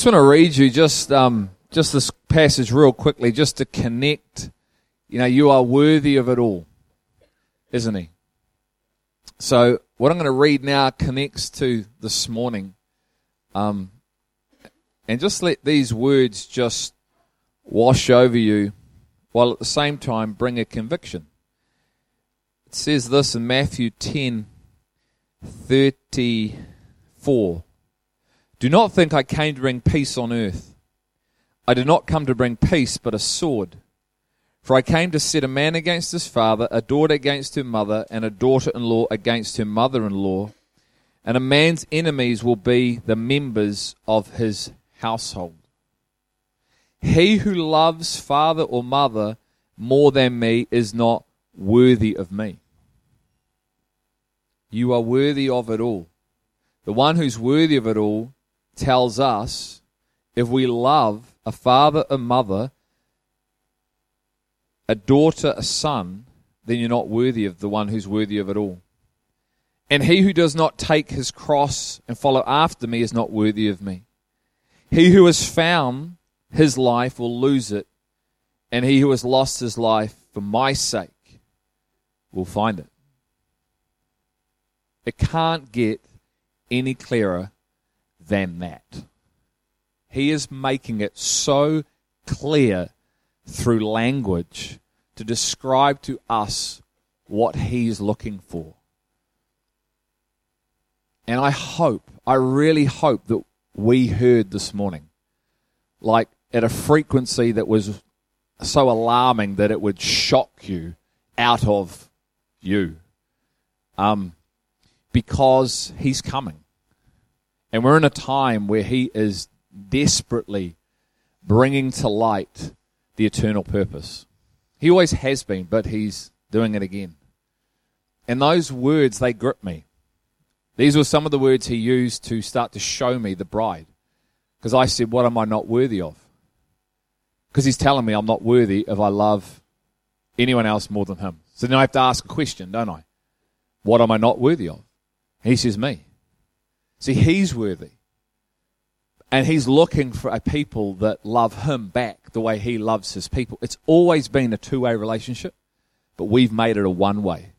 just want to read you just um, just this passage real quickly, just to connect. You know, you are worthy of it all, isn't he? So, what I'm going to read now connects to this morning, um, and just let these words just wash over you, while at the same time bring a conviction. It says this in Matthew 10, 34. Do not think I came to bring peace on earth. I did not come to bring peace, but a sword. For I came to set a man against his father, a daughter against her mother, and a daughter in law against her mother in law. And a man's enemies will be the members of his household. He who loves father or mother more than me is not worthy of me. You are worthy of it all. The one who's worthy of it all tells us if we love a father, a mother, a daughter, a son, then you're not worthy of the one who's worthy of it all. And he who does not take his cross and follow after me is not worthy of me. He who has found his life will lose it, and he who has lost his life for my sake will find it. It can't get any clearer than that. He is making it so clear through language to describe to us what he is looking for. And I hope, I really hope that we heard this morning, like at a frequency that was so alarming that it would shock you out of you. Um, because he's coming. And we're in a time where He is desperately bringing to light the eternal purpose. He always has been, but He's doing it again. And those words, they grip me. These were some of the words He used to start to show me the bride. Because I said, What am I not worthy of? Because He's telling me I'm not worthy if I love anyone else more than Him. So then I have to ask a question, don't I? What am I not worthy of? He says, Me. See, he's worthy. And he's looking for a people that love him back the way he loves his people. It's always been a two way relationship, but we've made it a one way.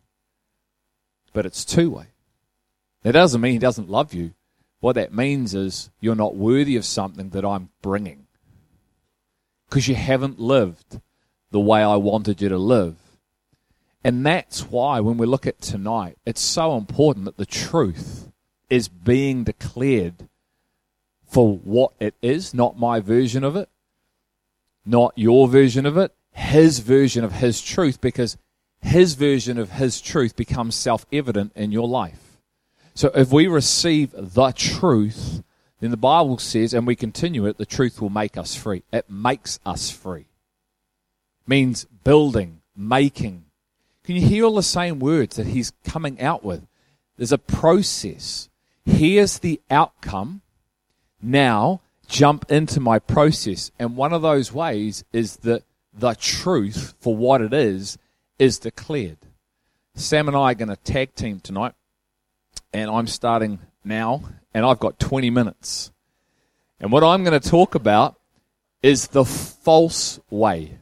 But it's two way. That doesn't mean he doesn't love you. What that means is you're not worthy of something that I'm bringing. Because you haven't lived the way I wanted you to live. And that's why when we look at tonight, it's so important that the truth is being declared for what it is, not my version of it, not your version of it, his version of his truth, because his version of his truth becomes self evident in your life. So if we receive the truth, then the Bible says, and we continue it, the truth will make us free. It makes us free. Means building, making. Can you hear all the same words that he's coming out with? There's a process. Here's the outcome. Now jump into my process. And one of those ways is that the truth for what it is is declared. Sam and I are going to tag team tonight. And I'm starting now. And I've got 20 minutes. And what I'm going to talk about is the false way.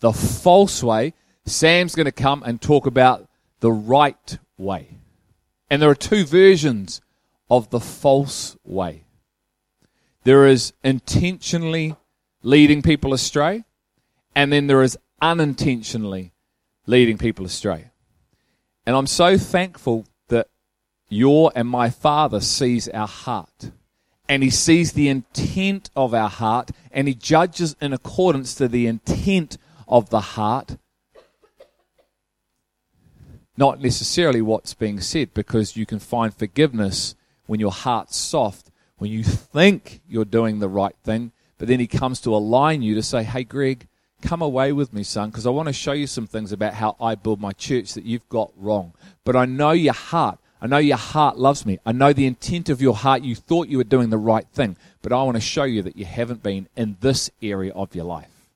The false way. Sam's going to come and talk about the right way. And there are two versions of the false way. There is intentionally leading people astray, and then there is unintentionally leading people astray. And I'm so thankful that your and my Father sees our heart. And he sees the intent of our heart, and he judges in accordance to the intent of the heart not necessarily what's being said, because you can find forgiveness when your heart's soft, when you think you're doing the right thing, but then he comes to align you to say, Hey, Greg, come away with me, son, because I want to show you some things about how I build my church that you've got wrong. But I know your heart. I know your heart loves me. I know the intent of your heart. You thought you were doing the right thing, but I want to show you that you haven't been in this area of your life.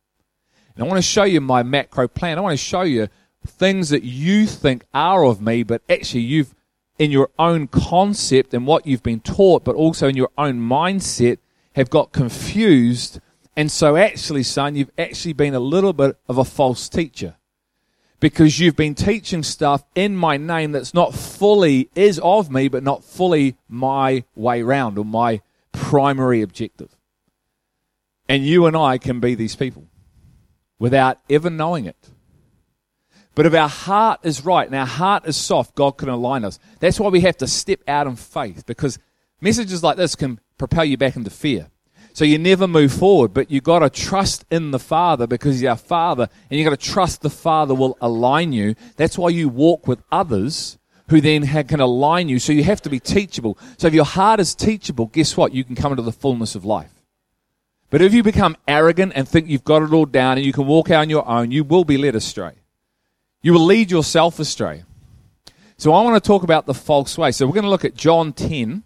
And I want to show you my macro plan. I want to show you things that you think are of me, but actually you've, in your own concept and what you've been taught, but also in your own mindset, have got confused. And so, actually, son, you've actually been a little bit of a false teacher because you've been teaching stuff in my name that's not fully is of me, but not fully my way round or my primary objective. And you and I can be these people without ever knowing it. But if our heart is right and our heart is soft, God can align us. That's why we have to step out in faith because messages like this can propel you back into fear. So you never move forward, but you've got to trust in the Father because He's our Father, and you've got to trust the Father will align you. That's why you walk with others who then can align you. So you have to be teachable. So if your heart is teachable, guess what? You can come into the fullness of life. But if you become arrogant and think you've got it all down and you can walk out on your own, you will be led astray. You will lead yourself astray. So I want to talk about the false way. So we're going to look at John 10,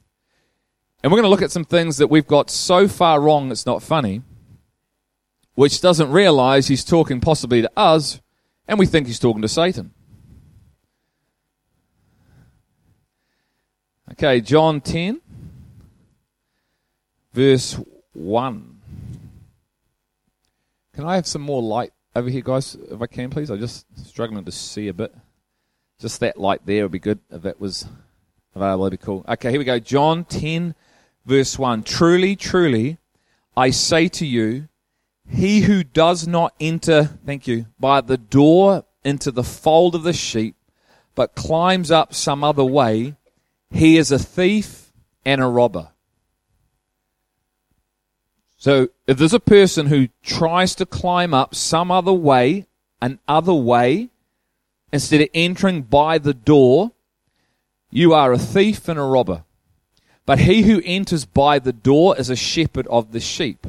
and we're going to look at some things that we've got so far wrong it's not funny, which doesn't realize he's talking possibly to us, and we think he's talking to Satan. Okay, John 10, verse 1. Can I have some more light over here, guys, if I can, please? I'm just struggling to see a bit. Just that light there would be good if that was available. That'd be cool. Okay, here we go. John 10, verse 1. Truly, truly, I say to you, he who does not enter, thank you, by the door into the fold of the sheep, but climbs up some other way, he is a thief and a robber. So if there's a person who tries to climb up some other way, an other way, instead of entering by the door, you are a thief and a robber. But he who enters by the door is a shepherd of the sheep.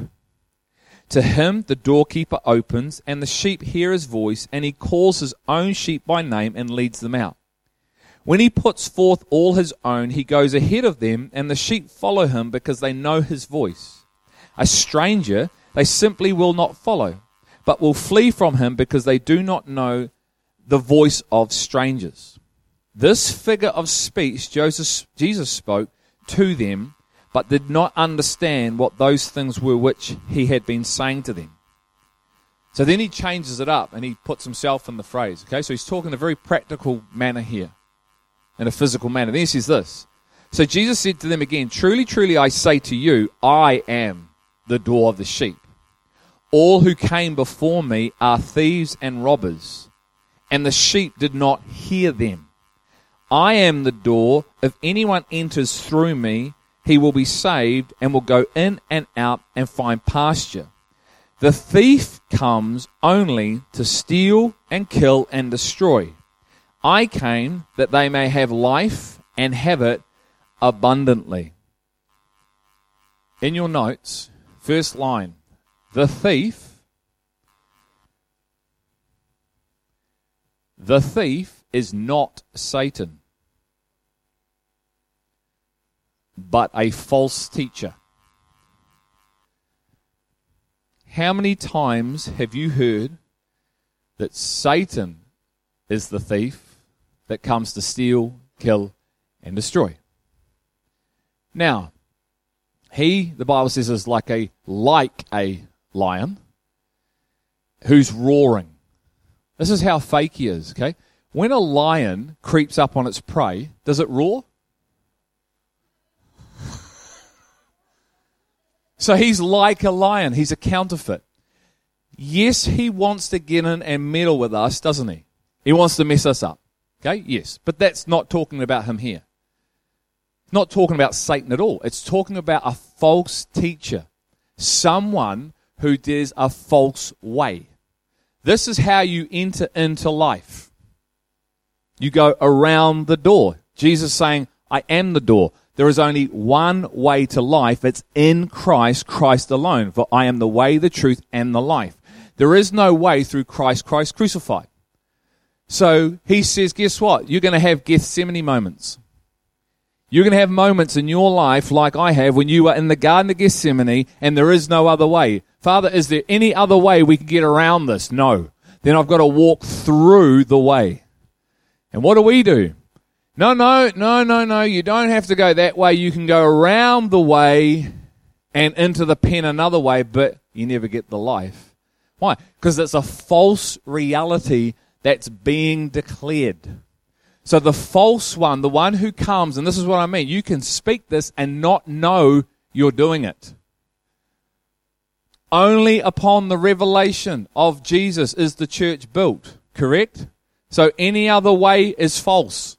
To him the doorkeeper opens, and the sheep hear his voice, and he calls his own sheep by name and leads them out. When he puts forth all his own, he goes ahead of them, and the sheep follow him because they know his voice. A stranger they simply will not follow, but will flee from him because they do not know the voice of strangers. This figure of speech Joseph, Jesus spoke to them, but did not understand what those things were which he had been saying to them. So then he changes it up and he puts himself in the phrase. Okay, so he's talking in a very practical manner here, in a physical manner. Then he says this. So Jesus said to them again, Truly, truly, I say to you, I am the door of the sheep. All who came before me are thieves and robbers, and the sheep did not hear them. I am the door. If anyone enters through me, he will be saved and will go in and out and find pasture. The thief comes only to steal and kill and destroy. I came that they may have life and have it abundantly. In your notes, First line The thief, the thief is not Satan, but a false teacher. How many times have you heard that Satan is the thief that comes to steal, kill, and destroy? Now, he, the Bible says, is like a like a lion who's roaring. This is how fake he is, okay? When a lion creeps up on its prey, does it roar? so he's like a lion. He's a counterfeit. Yes, he wants to get in and meddle with us, doesn't he? He wants to mess us up. Okay? Yes. But that's not talking about him here not talking about Satan at all. It's talking about a false teacher, someone who does a false way. This is how you enter into life. You go around the door. Jesus saying, I am the door. There is only one way to life. It's in Christ, Christ alone. For I am the way, the truth, and the life. There is no way through Christ, Christ crucified. So he says, guess what? You're going to have Gethsemane moments. You're going to have moments in your life like I have when you are in the Garden of Gethsemane and there is no other way. Father, is there any other way we can get around this? No. Then I've got to walk through the way. And what do we do? No, no, no, no, no. You don't have to go that way. You can go around the way and into the pen another way, but you never get the life. Why? Because it's a false reality that's being declared. So the false one, the one who comes, and this is what I mean, you can speak this and not know you're doing it. Only upon the revelation of Jesus is the church built, correct? So any other way is false.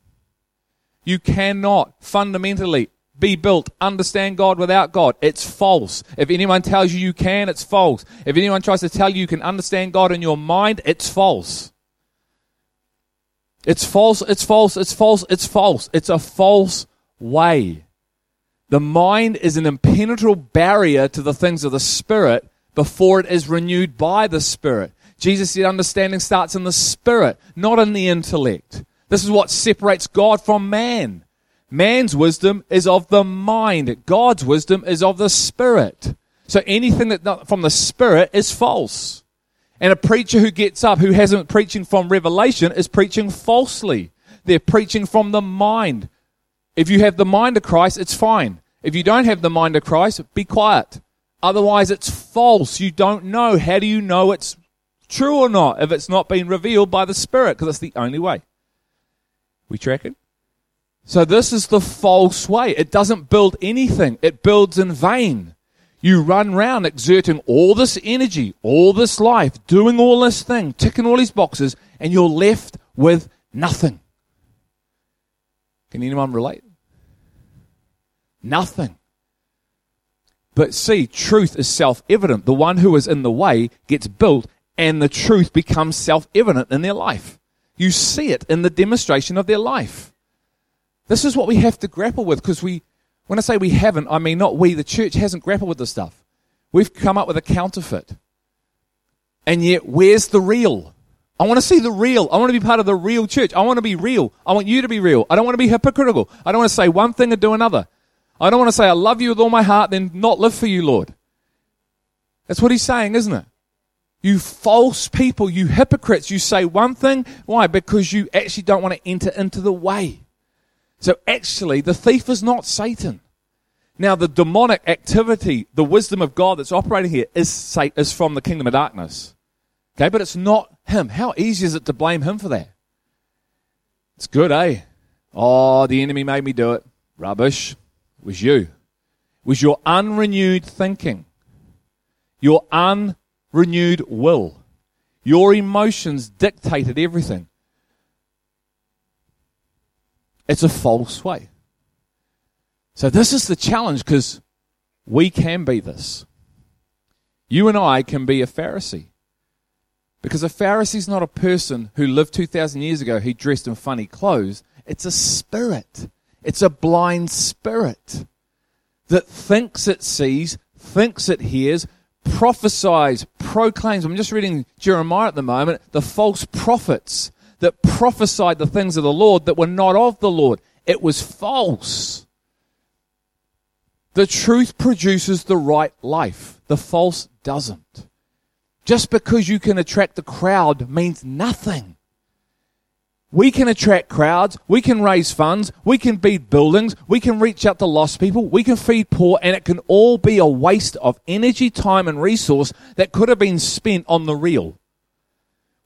You cannot fundamentally be built, understand God without God. It's false. If anyone tells you you can, it's false. If anyone tries to tell you you can understand God in your mind, it's false. It's false, it's false, it's false, it's false. It's a false way. The mind is an impenetrable barrier to the things of the Spirit before it is renewed by the Spirit. Jesus said understanding starts in the Spirit, not in the intellect. This is what separates God from man. Man's wisdom is of the mind. God's wisdom is of the spirit. So anything that from the spirit is false. And a preacher who gets up who hasn't preaching from revelation is preaching falsely. They're preaching from the mind. If you have the mind of Christ, it's fine. If you don't have the mind of Christ, be quiet. Otherwise, it's false. You don't know. How do you know it's true or not if it's not been revealed by the Spirit? Because it's the only way. We tracking? So this is the false way. It doesn't build anything. It builds in vain. You run round exerting all this energy, all this life, doing all this thing, ticking all these boxes, and you're left with nothing. Can anyone relate? Nothing. But see, truth is self evident. The one who is in the way gets built, and the truth becomes self evident in their life. You see it in the demonstration of their life. This is what we have to grapple with because we, when I say we haven't, I mean not we, the church hasn't grappled with this stuff. We've come up with a counterfeit. And yet, where's the real? I want to see the real. I want to be part of the real church. I want to be real. I want you to be real. I don't want to be hypocritical. I don't want to say one thing and do another. I don't want to say I love you with all my heart, then not live for you, Lord. That's what he's saying, isn't it? You false people, you hypocrites, you say one thing. Why? Because you actually don't want to enter into the way. So actually, the thief is not Satan. Now, the demonic activity, the wisdom of God that's operating here is, is from the kingdom of darkness. Okay, but it's not him. How easy is it to blame him for that? It's good, eh? Oh, the enemy made me do it. Rubbish. It was you. It was your unrenewed thinking, your unrenewed will. Your emotions dictated everything. It's a false way. So, this is the challenge because we can be this. You and I can be a Pharisee. Because a Pharisee is not a person who lived 2,000 years ago who dressed in funny clothes. It's a spirit. It's a blind spirit that thinks it sees, thinks it hears, prophesies, proclaims. I'm just reading Jeremiah at the moment. The false prophets that prophesied the things of the Lord that were not of the Lord. It was false. The truth produces the right life, the false doesn't. Just because you can attract the crowd means nothing. We can attract crowds, we can raise funds, we can build buildings, we can reach out to lost people, we can feed poor, and it can all be a waste of energy, time, and resource that could have been spent on the real.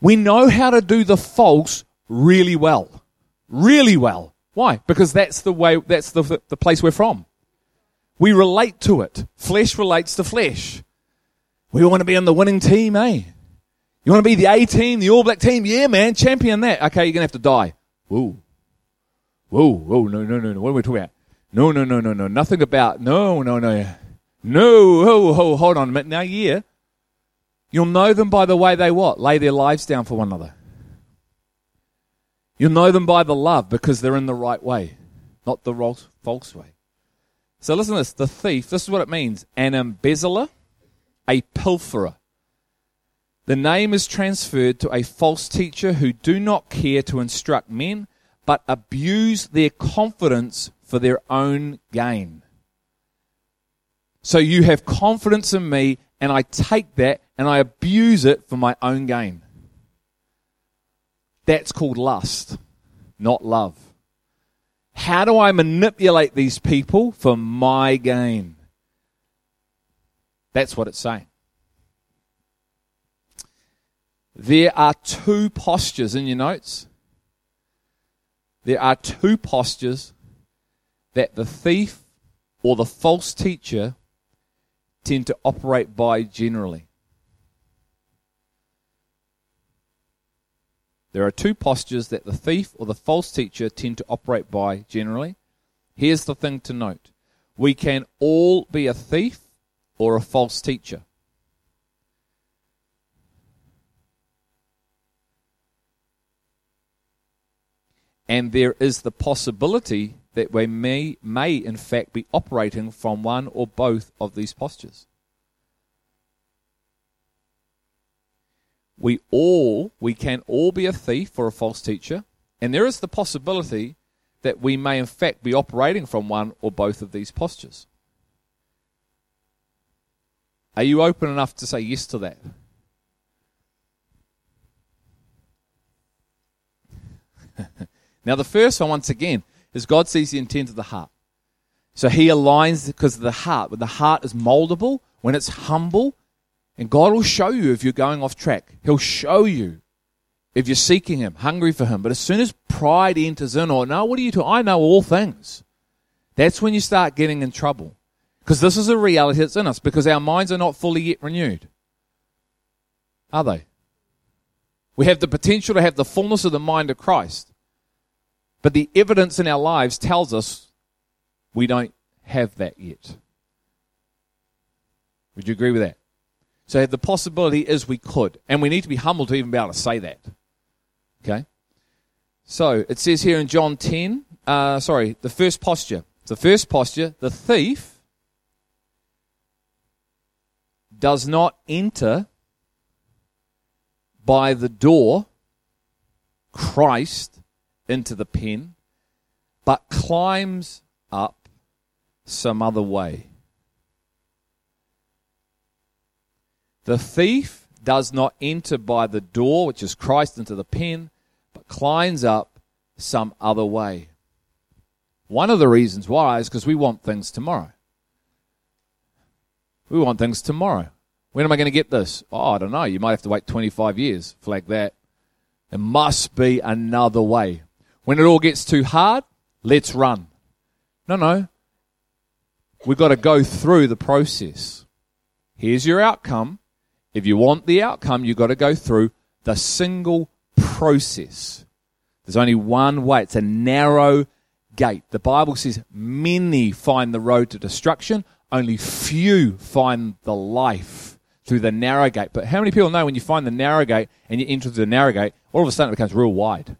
We know how to do the false really well. Really well. Why? Because that's the way, that's the, the place we're from. We relate to it. Flesh relates to flesh. We want to be on the winning team, eh? You want to be the A team, the All Black team? Yeah, man, champion that. Okay, you're going to have to die. Whoa. Whoa, whoa, no, no, no, no. What are we talking about? No, no, no, no, no. Nothing about, no, no, no. No, oh, oh, hold on a minute. Now, yeah. You'll know them by the way they what? Lay their lives down for one another. You'll know them by the love because they're in the right way, not the false way. So listen to this. The thief, this is what it means. An embezzler, a pilferer. The name is transferred to a false teacher who do not care to instruct men, but abuse their confidence for their own gain. So you have confidence in me, and I take that and I abuse it for my own gain. That's called lust, not love. How do I manipulate these people for my gain? That's what it's saying. There are two postures in your notes. There are two postures that the thief or the false teacher tend to operate by generally. There are two postures that the thief or the false teacher tend to operate by generally. Here's the thing to note we can all be a thief or a false teacher. And there is the possibility that we may, may in fact be operating from one or both of these postures. We all, we can all be a thief or a false teacher, and there is the possibility that we may in fact be operating from one or both of these postures. Are you open enough to say yes to that? now, the first one, once again, is God sees the intent of the heart. So he aligns because of the heart. When the heart is moldable, when it's humble, and God will show you if you're going off track. He'll show you if you're seeking Him, hungry for Him. But as soon as pride enters in, or no, what are you doing? I know all things. That's when you start getting in trouble. Because this is a reality that's in us, because our minds are not fully yet renewed. Are they? We have the potential to have the fullness of the mind of Christ. But the evidence in our lives tells us we don't have that yet. Would you agree with that? So the possibility is we could. And we need to be humble to even be able to say that. Okay? So it says here in John 10, uh, sorry, the first posture. The first posture, the thief does not enter by the door, Christ, into the pen, but climbs up some other way. The thief does not enter by the door, which is Christ, into the pen, but climbs up some other way. One of the reasons why is because we want things tomorrow. We want things tomorrow. When am I going to get this? Oh, I don't know. You might have to wait 25 years. Flag that. There must be another way. When it all gets too hard, let's run. No, no. We've got to go through the process. Here's your outcome. If you want the outcome, you've got to go through the single process. There's only one way. It's a narrow gate. The Bible says many find the road to destruction, only few find the life through the narrow gate. But how many people know when you find the narrow gate and you enter the narrow gate, all of a sudden it becomes real wide?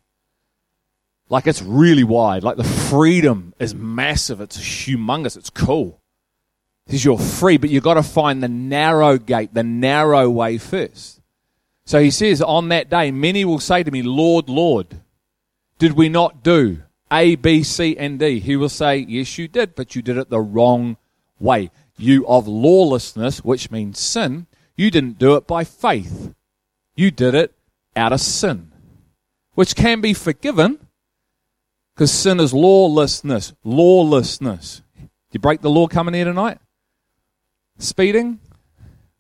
Like it's really wide. Like the freedom is massive. It's humongous. It's cool. Because you're free, but you've got to find the narrow gate, the narrow way first. So he says, On that day, many will say to me, Lord, Lord, did we not do A, B, C, and D? He will say, Yes, you did, but you did it the wrong way. You of lawlessness, which means sin, you didn't do it by faith. You did it out of sin, which can be forgiven because sin is lawlessness. Lawlessness. You break the law coming here tonight? Speeding?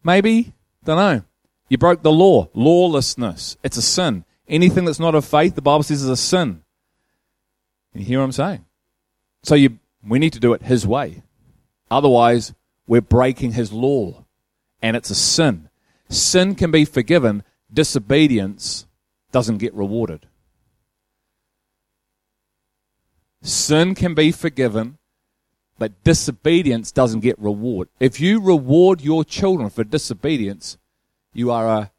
Maybe? Don't know. You broke the law. Lawlessness. It's a sin. Anything that's not of faith, the Bible says is a sin. You hear what I'm saying? So you, we need to do it His way. Otherwise, we're breaking His law. And it's a sin. Sin can be forgiven. Disobedience doesn't get rewarded. Sin can be forgiven but disobedience doesn't get reward. If you reward your children for disobedience, you are a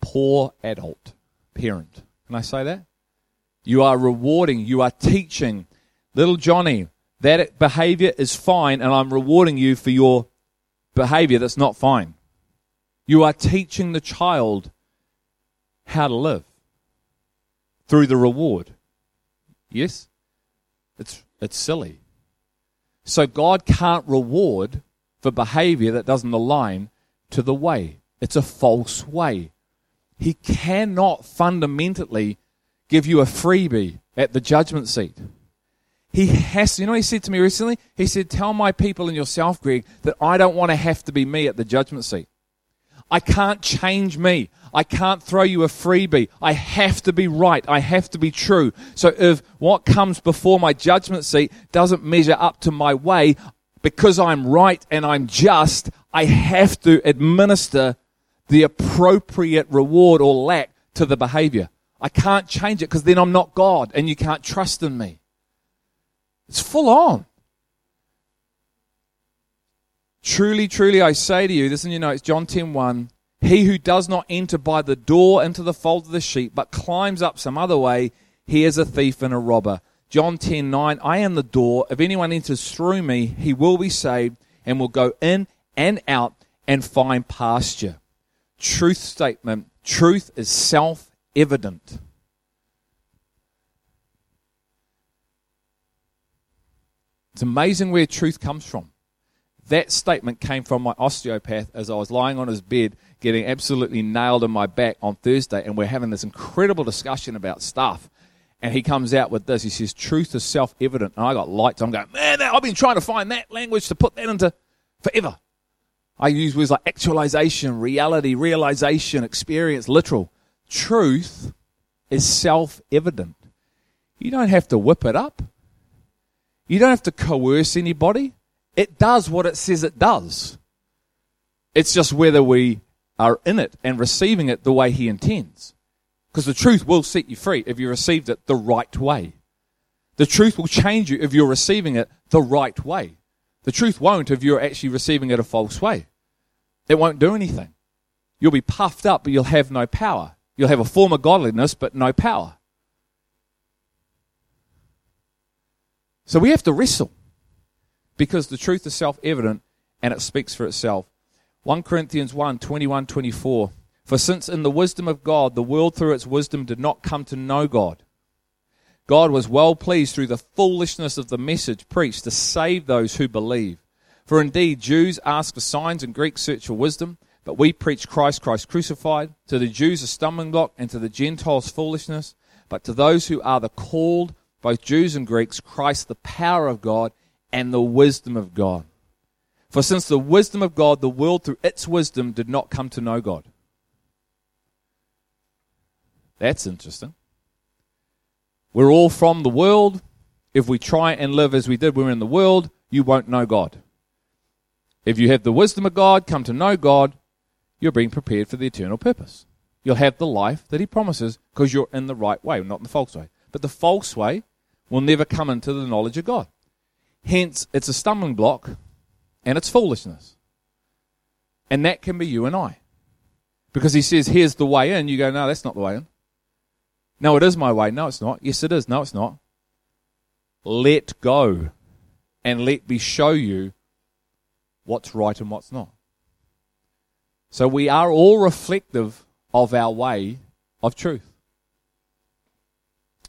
poor adult parent. Can I say that? You are rewarding, you are teaching little Johnny that behavior is fine, and I'm rewarding you for your behavior that's not fine. You are teaching the child how to live through the reward. Yes? It's, it's silly. So God can't reward for behavior that doesn't align to the way. It's a false way. He cannot fundamentally give you a freebie at the judgment seat. He has, you know he said to me recently? He said, Tell my people and yourself, Greg, that I don't want to have to be me at the judgment seat. I can't change me. I can't throw you a freebie. I have to be right. I have to be true. So if what comes before my judgment seat doesn't measure up to my way, because I'm right and I'm just, I have to administer the appropriate reward or lack to the behavior. I can't change it because then I'm not God and you can't trust in me. It's full on. Truly, truly, I say to you, this in your notes, John 10 1, he who does not enter by the door into the fold of the sheep, but climbs up some other way, he is a thief and a robber. John 10 9, I am the door. If anyone enters through me, he will be saved and will go in and out and find pasture. Truth statement truth is self evident. It's amazing where truth comes from. That statement came from my osteopath as I was lying on his bed getting absolutely nailed in my back on Thursday, and we're having this incredible discussion about stuff. And he comes out with this. He says, Truth is self evident. And I got lights. I'm going, Man, I've been trying to find that language to put that into forever. I use words like actualization, reality, realization, experience, literal. Truth is self evident. You don't have to whip it up. You don't have to coerce anybody. It does what it says it does. It's just whether we are in it and receiving it the way He intends. Because the truth will set you free if you received it the right way. The truth will change you if you're receiving it the right way. The truth won't if you're actually receiving it a false way. It won't do anything. You'll be puffed up, but you'll have no power. You'll have a form of godliness, but no power. So we have to wrestle because the truth is self evident and it speaks for itself. 1 Corinthians 1 21 24. For since in the wisdom of God, the world through its wisdom did not come to know God, God was well pleased through the foolishness of the message preached to save those who believe. For indeed, Jews ask for signs and Greeks search for wisdom, but we preach Christ, Christ crucified. To the Jews a stumbling block, and to the Gentiles foolishness. But to those who are the called, both Jews and Greeks, Christ the power of God and the wisdom of God. For since the wisdom of God, the world through its wisdom did not come to know God. That's interesting. We're all from the world. If we try and live as we did when we were in the world, you won't know God. If you have the wisdom of God, come to know God, you're being prepared for the eternal purpose. You'll have the life that He promises because you're in the right way, not in the false way. But the false way will never come into the knowledge of God. Hence, it's a stumbling block and it's foolishness. And that can be you and I. Because he says, here's the way in. You go, no, that's not the way in. No, it is my way. No, it's not. Yes, it is. No, it's not. Let go and let me show you what's right and what's not. So we are all reflective of our way of truth.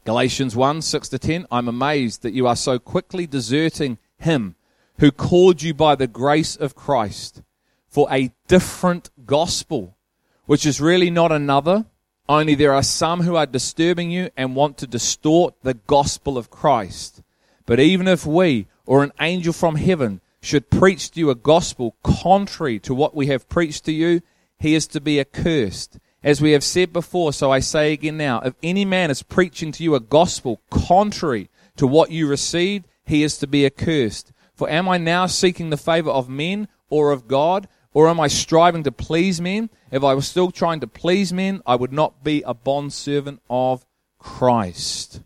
Galatians 1 6 to 10. I'm amazed that you are so quickly deserting him who called you by the grace of Christ for a different gospel, which is really not another. Only there are some who are disturbing you and want to distort the gospel of Christ. But even if we or an angel from heaven should preach to you a gospel contrary to what we have preached to you, he is to be accursed. As we have said before, so I say again now if any man is preaching to you a gospel contrary to what you received, he is to be accursed. For am I now seeking the favor of men or of God? Or am I striving to please men? If I was still trying to please men, I would not be a bondservant of Christ.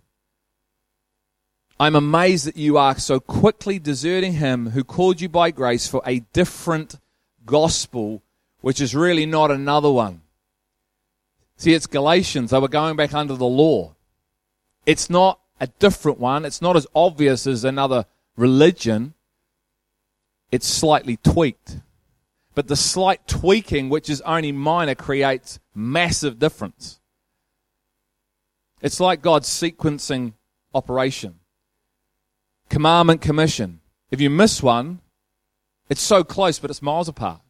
I'm amazed that you are so quickly deserting him who called you by grace for a different gospel, which is really not another one. See, it's Galatians. They were going back under the law. It's not a different one. It's not as obvious as another religion. It's slightly tweaked. But the slight tweaking, which is only minor, creates massive difference. It's like God's sequencing operation. Commandment, commission. If you miss one, it's so close, but it's miles apart.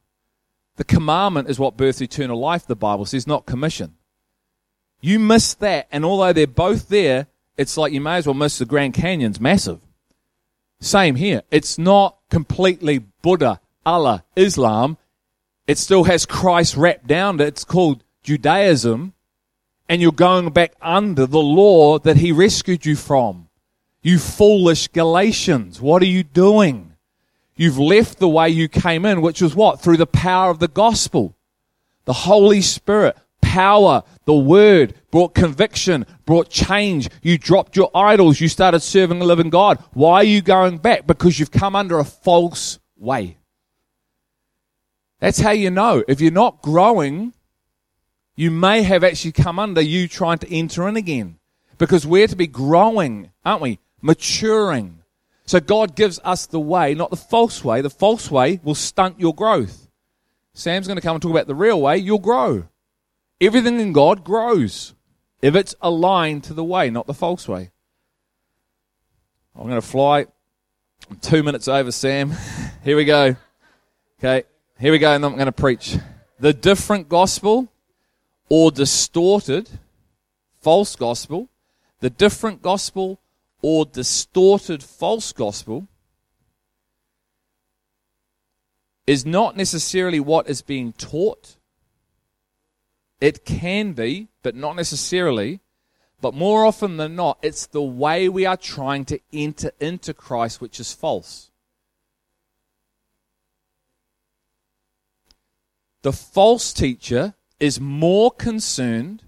The commandment is what births eternal life, the Bible says, not commission. You miss that, and although they're both there, it's like you may as well miss the Grand Canyon's massive. Same here. It's not completely Buddha, Allah, Islam. It still has Christ wrapped down it. It's called Judaism. And you're going back under the law that he rescued you from. You foolish Galatians, what are you doing? You've left the way you came in, which was what? Through the power of the gospel. The Holy Spirit, power, the word brought conviction, brought change. You dropped your idols. You started serving the living God. Why are you going back? Because you've come under a false way. That's how you know. If you're not growing, you may have actually come under you trying to enter in again. Because we're to be growing, aren't we? Maturing. So God gives us the way, not the false way. The false way will stunt your growth. Sam's going to come and talk about the real way. You'll grow. Everything in God grows if it's aligned to the way, not the false way. I'm going to fly. I'm two minutes over, Sam. Here we go. Okay, here we go, and I'm going to preach. The different gospel or distorted false gospel, the different gospel or distorted false gospel is not necessarily what is being taught. It can be, but not necessarily. But more often than not, it's the way we are trying to enter into Christ which is false. The false teacher is more concerned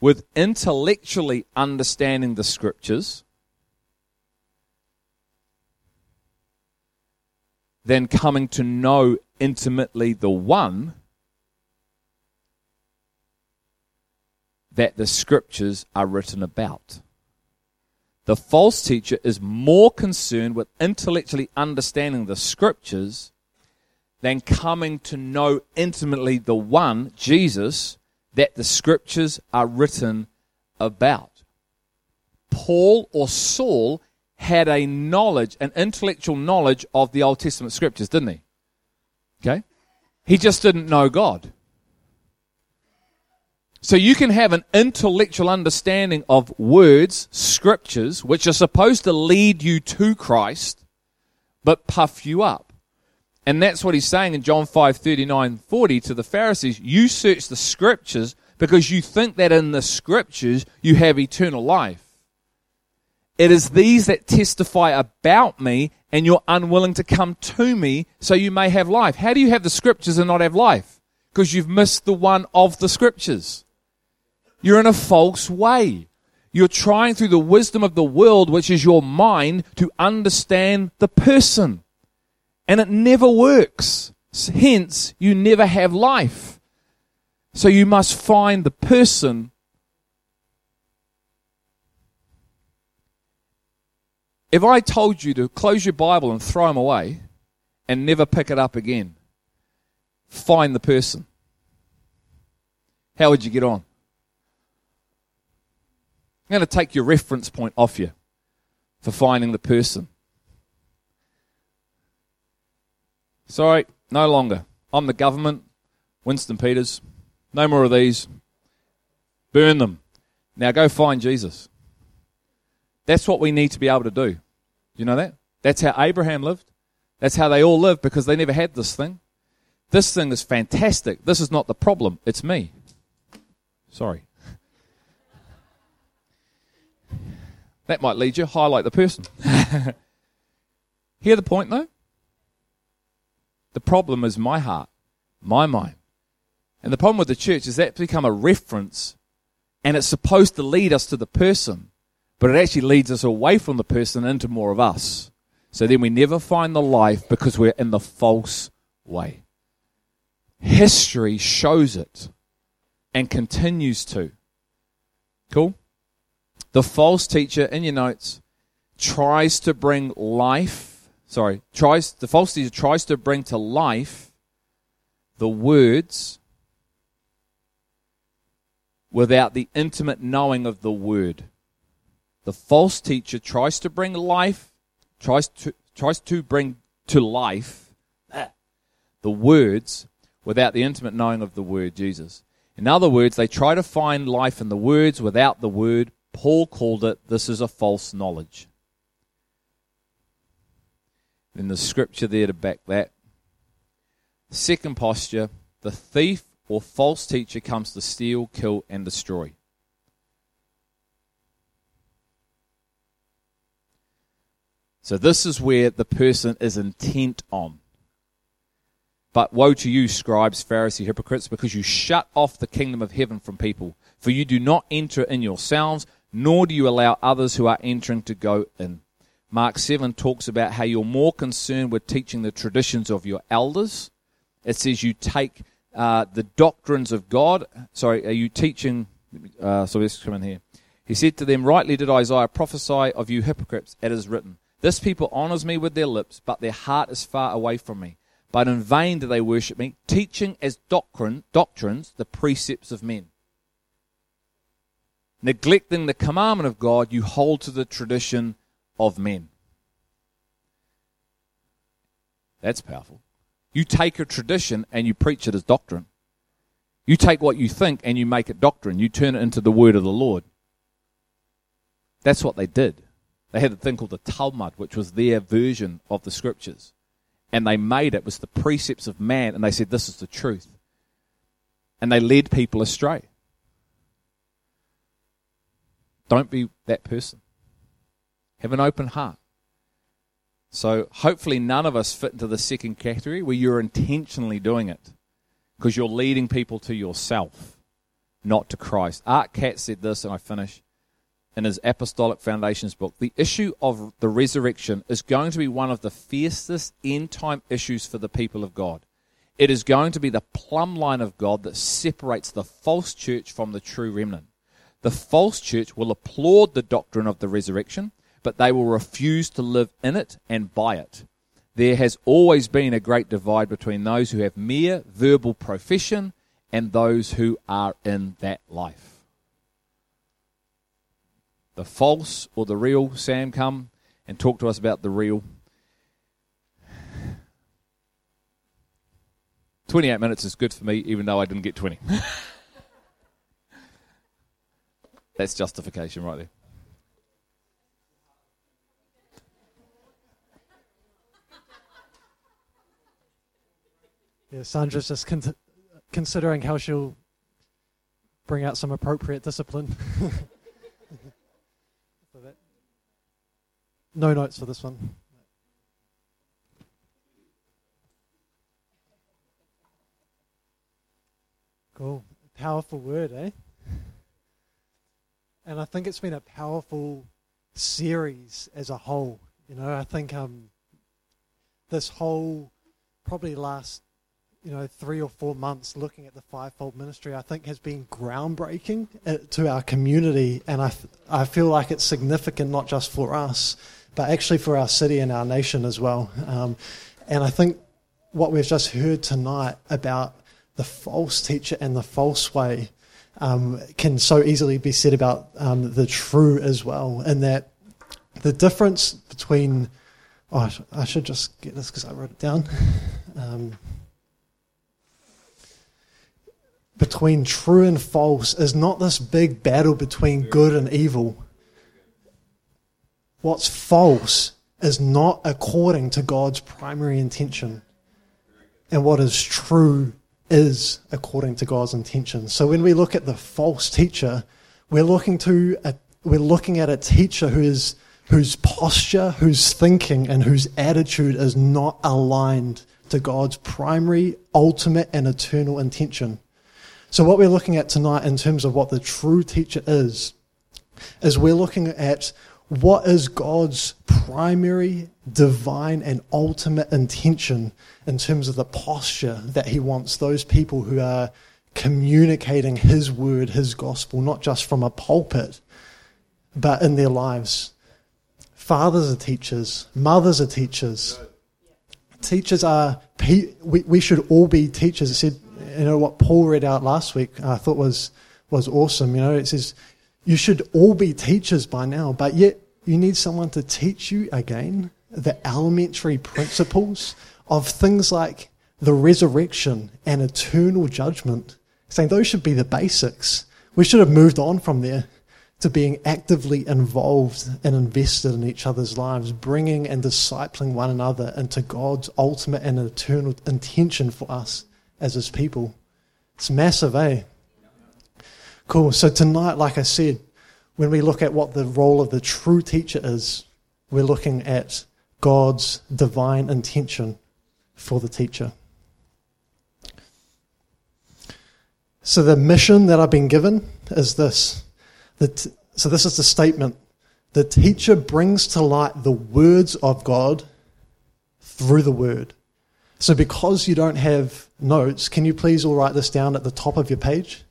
with intellectually understanding the scriptures than coming to know intimately the one that the scriptures are written about. The false teacher is more concerned with intellectually understanding the scriptures than coming to know intimately the one, Jesus, that the scriptures are written about. Paul or Saul had a knowledge, an intellectual knowledge of the Old Testament scriptures, didn't he? Okay? He just didn't know God. So you can have an intellectual understanding of words, scriptures, which are supposed to lead you to Christ, but puff you up. And that's what he's saying in John 5 39 40 to the Pharisees. You search the scriptures because you think that in the scriptures you have eternal life. It is these that testify about me, and you're unwilling to come to me so you may have life. How do you have the scriptures and not have life? Because you've missed the one of the scriptures. You're in a false way. You're trying through the wisdom of the world, which is your mind, to understand the person and it never works. Hence, you never have life. So you must find the person If I told you to close your Bible and throw them away and never pick it up again, find the person. How would you get on? I'm going to take your reference point off you for finding the person. Sorry, no longer. I'm the government. Winston Peters. No more of these. Burn them. Now go find Jesus. That's what we need to be able to do. You know that? That's how Abraham lived. That's how they all lived because they never had this thing. This thing is fantastic. This is not the problem. It's me. Sorry. That might lead you. Highlight the person. Hear the point, though? The problem is my heart, my mind. And the problem with the church is that become a reference and it's supposed to lead us to the person, but it actually leads us away from the person into more of us. So then we never find the life because we're in the false way. History shows it and continues to. Cool? The false teacher, in your notes, tries to bring life sorry, tries the false teacher tries to bring to life the words without the intimate knowing of the word. The false teacher tries to bring life, tries to tries to bring to life ah, the words without the intimate knowing of the word Jesus. In other words, they try to find life in the words without the word Paul called it, this is a false knowledge. In the scripture there to back that. Second posture, the thief or false teacher comes to steal, kill, and destroy. So this is where the person is intent on. But woe to you, scribes, Pharisees, hypocrites, because you shut off the kingdom of heaven from people. For you do not enter in yourselves, nor do you allow others who are entering to go in. Mark 7 talks about how you're more concerned with teaching the traditions of your elders. It says you take uh, the doctrines of God. Sorry, are you teaching? Uh, so let's come in here. He said to them, Rightly did Isaiah prophesy of you hypocrites, it is written. This people honors me with their lips, but their heart is far away from me. But in vain do they worship me, teaching as doctrine, doctrines the precepts of men. Neglecting the commandment of God, you hold to the tradition of men. That's powerful. You take a tradition and you preach it as doctrine. You take what you think and you make it doctrine. You turn it into the word of the Lord. That's what they did. They had a thing called the Talmud, which was their version of the scriptures. And they made it was the precepts of man, and they said, This is the truth. And they led people astray. Don't be that person. Have an open heart. So hopefully none of us fit into the second category where you're intentionally doing it because you're leading people to yourself, not to Christ. Art Katz said this, and I finish in his Apostolic Foundations book, the issue of the resurrection is going to be one of the fiercest end time issues for the people of God. It is going to be the plumb line of God that separates the false church from the true remnant. The false church will applaud the doctrine of the resurrection, but they will refuse to live in it and by it. There has always been a great divide between those who have mere verbal profession and those who are in that life the false or the real. Sam, come and talk to us about the real. 28 minutes is good for me, even though I didn't get 20. That's justification right there. Yeah, Sandra's just con- considering how she'll bring out some appropriate discipline. No notes for this one. Cool. Powerful word, eh? And I think it's been a powerful series as a whole. You know, I think um, this whole probably last you know three or four months looking at the fivefold ministry i think has been groundbreaking uh, to our community and I, I feel like it's significant not just for us but actually for our city and our nation as well. Um, and I think what we've just heard tonight about the false teacher and the false way um, can so easily be said about um, the true as well. And that the difference between, oh, I should just get this because I wrote it down. Um, between true and false is not this big battle between good and evil what's false is not according to God's primary intention. And what is true is according to God's intention. So when we look at the false teacher, we're looking to a, we're looking at a teacher who is whose posture, whose thinking, and whose attitude is not aligned to God's primary, ultimate, and eternal intention. So what we're looking at tonight in terms of what the true teacher is, is we're looking at what is God's primary, divine, and ultimate intention in terms of the posture that He wants those people who are communicating His word, His gospel, not just from a pulpit, but in their lives. Fathers are teachers, mothers are teachers. Teachers are, we, should all be teachers. It said, you know, what Paul read out last week, I thought was, was awesome. You know, it says, you should all be teachers by now, but yet you need someone to teach you again the elementary principles of things like the resurrection and eternal judgment. Saying those should be the basics. We should have moved on from there to being actively involved and invested in each other's lives, bringing and discipling one another into God's ultimate and eternal intention for us as His people. It's massive, eh? Cool. So, tonight, like I said, when we look at what the role of the true teacher is, we're looking at God's divine intention for the teacher. So, the mission that I've been given is this the so, this is the statement the teacher brings to light the words of God through the word. So, because you don't have notes, can you please all write this down at the top of your page?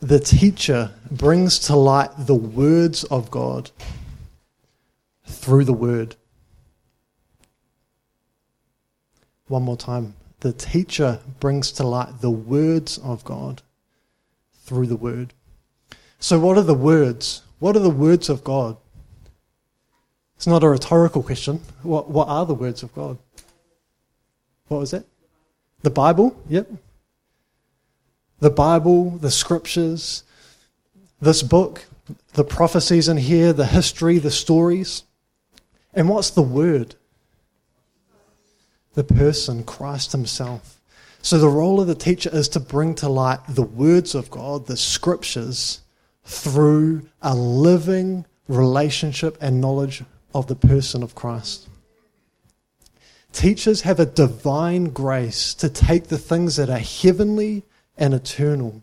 The teacher brings to light the words of God through the word. One more time. The teacher brings to light the words of God through the word. So, what are the words? What are the words of God? It's not a rhetorical question. What, what are the words of God? What was it? The Bible? Yep. The Bible, the scriptures, this book, the prophecies in here, the history, the stories. And what's the word? The person, Christ Himself. So the role of the teacher is to bring to light the words of God, the scriptures, through a living relationship and knowledge of the person of Christ. Teachers have a divine grace to take the things that are heavenly and eternal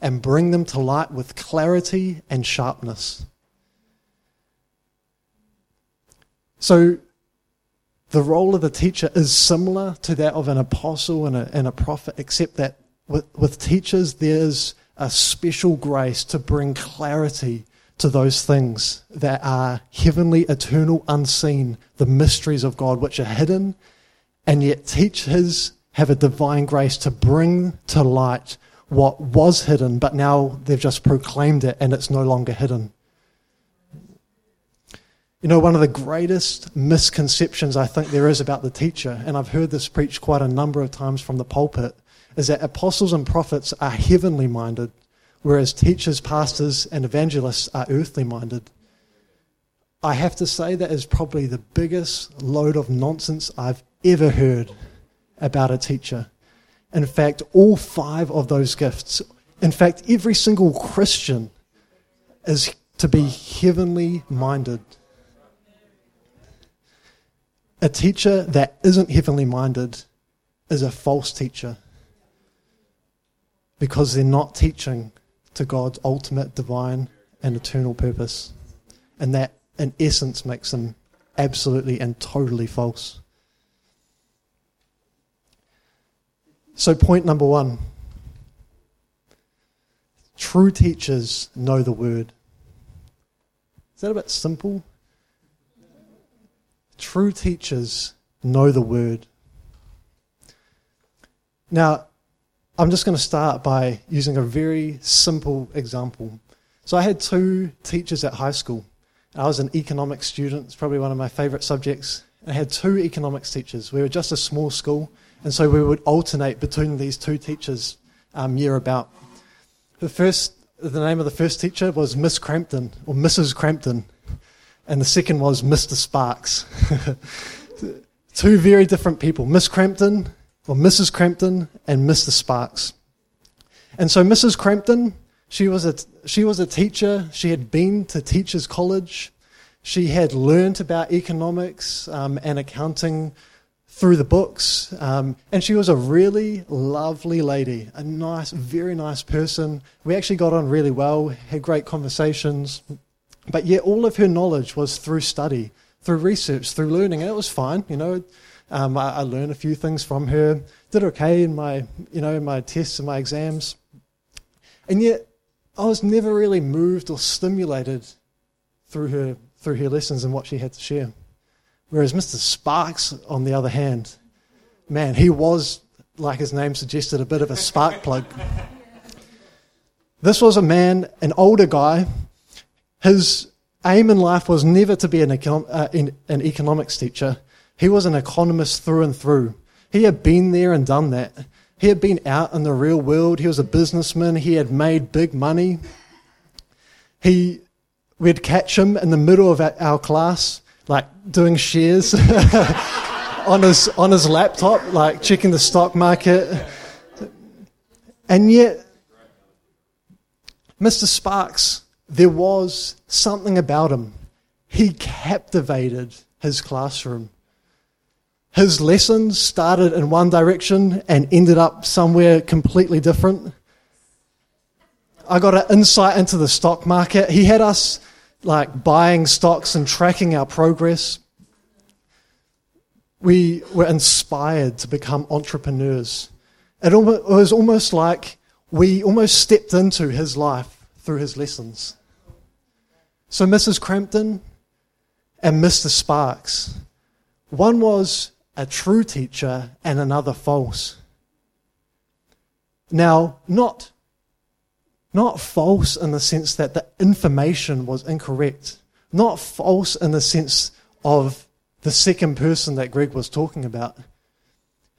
and bring them to light with clarity and sharpness. So, the role of the teacher is similar to that of an apostle and a, and a prophet, except that with, with teachers, there's a special grace to bring clarity to those things that are heavenly, eternal, unseen, the mysteries of God, which are hidden, and yet teachers have a divine grace to bring to light what was hidden, but now they've just proclaimed it and it's no longer hidden. You know, one of the greatest misconceptions I think there is about the teacher, and I've heard this preached quite a number of times from the pulpit, is that apostles and prophets are heavenly minded, whereas teachers, pastors, and evangelists are earthly minded. I have to say that is probably the biggest load of nonsense I've ever heard about a teacher. In fact, all five of those gifts, in fact, every single Christian is to be heavenly minded. A teacher that isn't heavenly minded is a false teacher because they're not teaching to God's ultimate divine and eternal purpose. And that, in essence, makes them absolutely and totally false. So, point number one true teachers know the word. Is that a bit simple? True teachers know the word. Now, I'm just going to start by using a very simple example. So, I had two teachers at high school. I was an economics student, it's probably one of my favorite subjects. I had two economics teachers. We were just a small school, and so we would alternate between these two teachers um, year about. The first, the name of the first teacher was Miss Crampton, or Mrs. Crampton and the second was Mr. Sparks. Two very different people, Miss Crampton, or Mrs. Crampton, and Mr. Sparks. And so Mrs. Crampton, she was a, she was a teacher. She had been to teachers' college. She had learned about economics um, and accounting through the books. Um, and she was a really lovely lady, a nice, very nice person. We actually got on really well, had great conversations. But yet, all of her knowledge was through study, through research, through learning, and it was fine. You know, um, I, I, learned a few things from her. Did okay in my, you know, my tests and my exams, and yet I was never really moved or stimulated through her through her lessons and what she had to share. Whereas Mr. Sparks, on the other hand, man, he was, like his name suggested, a bit of a spark plug. This was a man, an older guy, his aim in life was never to be an, econ- uh, an economics teacher. He was an economist through and through. He had been there and done that. He had been out in the real world. He was a businessman. He had made big money. he, we'd catch him in the middle of our, our class, like doing shares on his on his laptop, like checking the stock market, and yet, Mr. Sparks, there was something about him. He captivated his classroom. His lessons started in one direction and ended up somewhere completely different. I got an insight into the stock market. He had us like buying stocks and tracking our progress. We were inspired to become entrepreneurs. It was almost like we almost stepped into his life through his lessons. So, Mrs. Crampton and Mr. Sparks, one was a true teacher and another false. Now, not not false in the sense that the information was incorrect. Not false in the sense of the second person that Greg was talking about,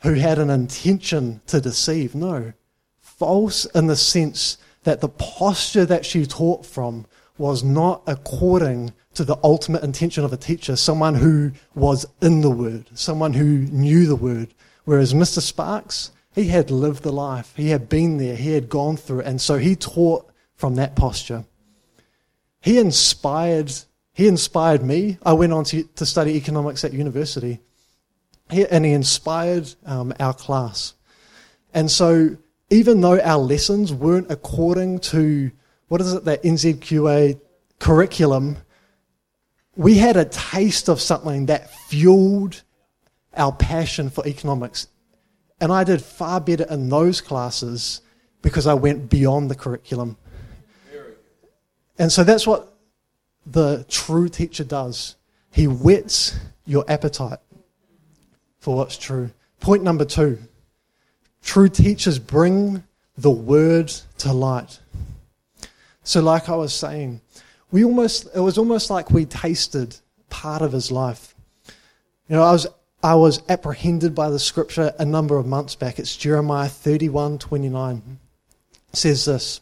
who had an intention to deceive. No. False in the sense that the posture that she taught from was not according to the ultimate intention of a teacher, someone who was in the Word, someone who knew the Word. Whereas Mr. Sparks, he had lived the life. He had been there. He had gone through it. And so he taught from that posture. He inspired, he inspired me. I went on to, to study economics at university. He, and he inspired um, our class. And so even though our lessons weren't according to, what is it, that NZQA curriculum, we had a taste of something that fueled our passion for economics. And I did far better in those classes because I went beyond the curriculum. And so that's what the true teacher does. He whets your appetite for what's true. Point number two true teachers bring the word to light. So, like I was saying, we almost, it was almost like we tasted part of his life. You know, I was I was apprehended by the scripture a number of months back. It's Jeremiah 31 29. It says this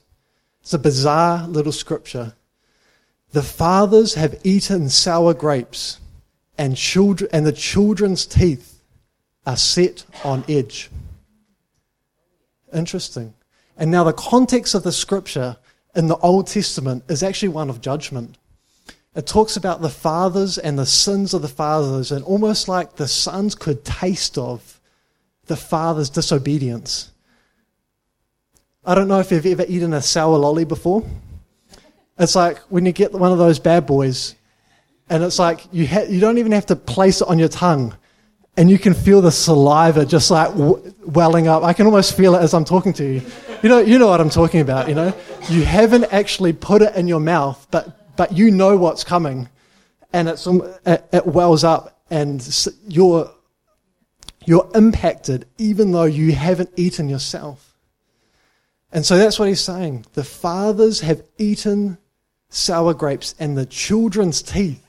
it's a bizarre little scripture. The fathers have eaten sour grapes, and, children, and the children's teeth are set on edge. Interesting. And now, the context of the scripture in the Old Testament is actually one of judgment. It talks about the fathers and the sins of the fathers, and almost like the sons could taste of the father's disobedience. I don't know if you've ever eaten a sour lolly before. It's like when you get one of those bad boys, and it's like you, ha- you don't even have to place it on your tongue, and you can feel the saliva just like w- welling up. I can almost feel it as I'm talking to you. You know, you know what I'm talking about. You know, you haven't actually put it in your mouth, but but you know what's coming, and it's, it, wells up, and you're, you're impacted even though you haven't eaten yourself. And so that's what he's saying. The fathers have eaten sour grapes, and the children's teeth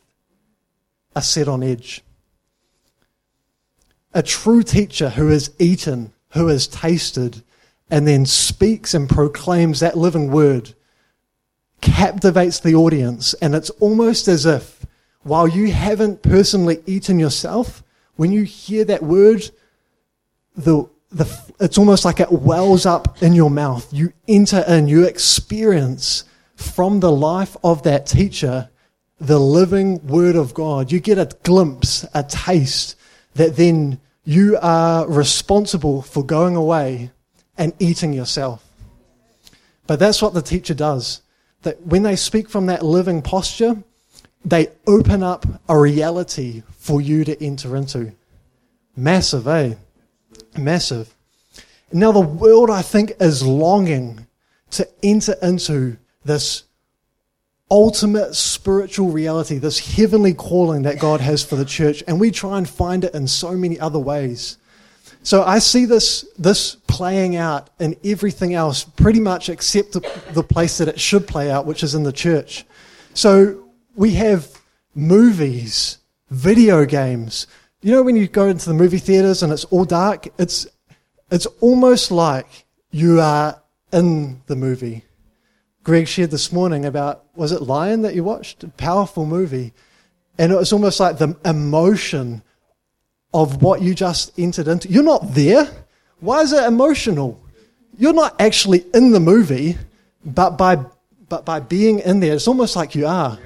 are set on edge. A true teacher who has eaten, who has tasted, and then speaks and proclaims that living word captivates the audience. And it's almost as if, while you haven't personally eaten yourself, when you hear that word, the, the, it's almost like it wells up in your mouth. You enter in, you experience from the life of that teacher the living word of God. You get a glimpse, a taste that then you are responsible for going away and eating yourself. But that's what the teacher does that when they speak from that living posture, they open up a reality for you to enter into. Massive, eh? Massive. Now, the world, I think, is longing to enter into this ultimate spiritual reality, this heavenly calling that God has for the church, and we try and find it in so many other ways. So I see this, this playing out in everything else, pretty much except the, the place that it should play out, which is in the church. So we have movies, video games. You know, when you go into the movie theaters and it's all dark, it's, it's almost like you are in the movie. Greg shared this morning about was it Lion that you watched? A powerful movie. And it was almost like the emotion of what you just entered into. You're not there. Why is it emotional? You're not actually in the movie, but by, but by being in there, it's almost like you are.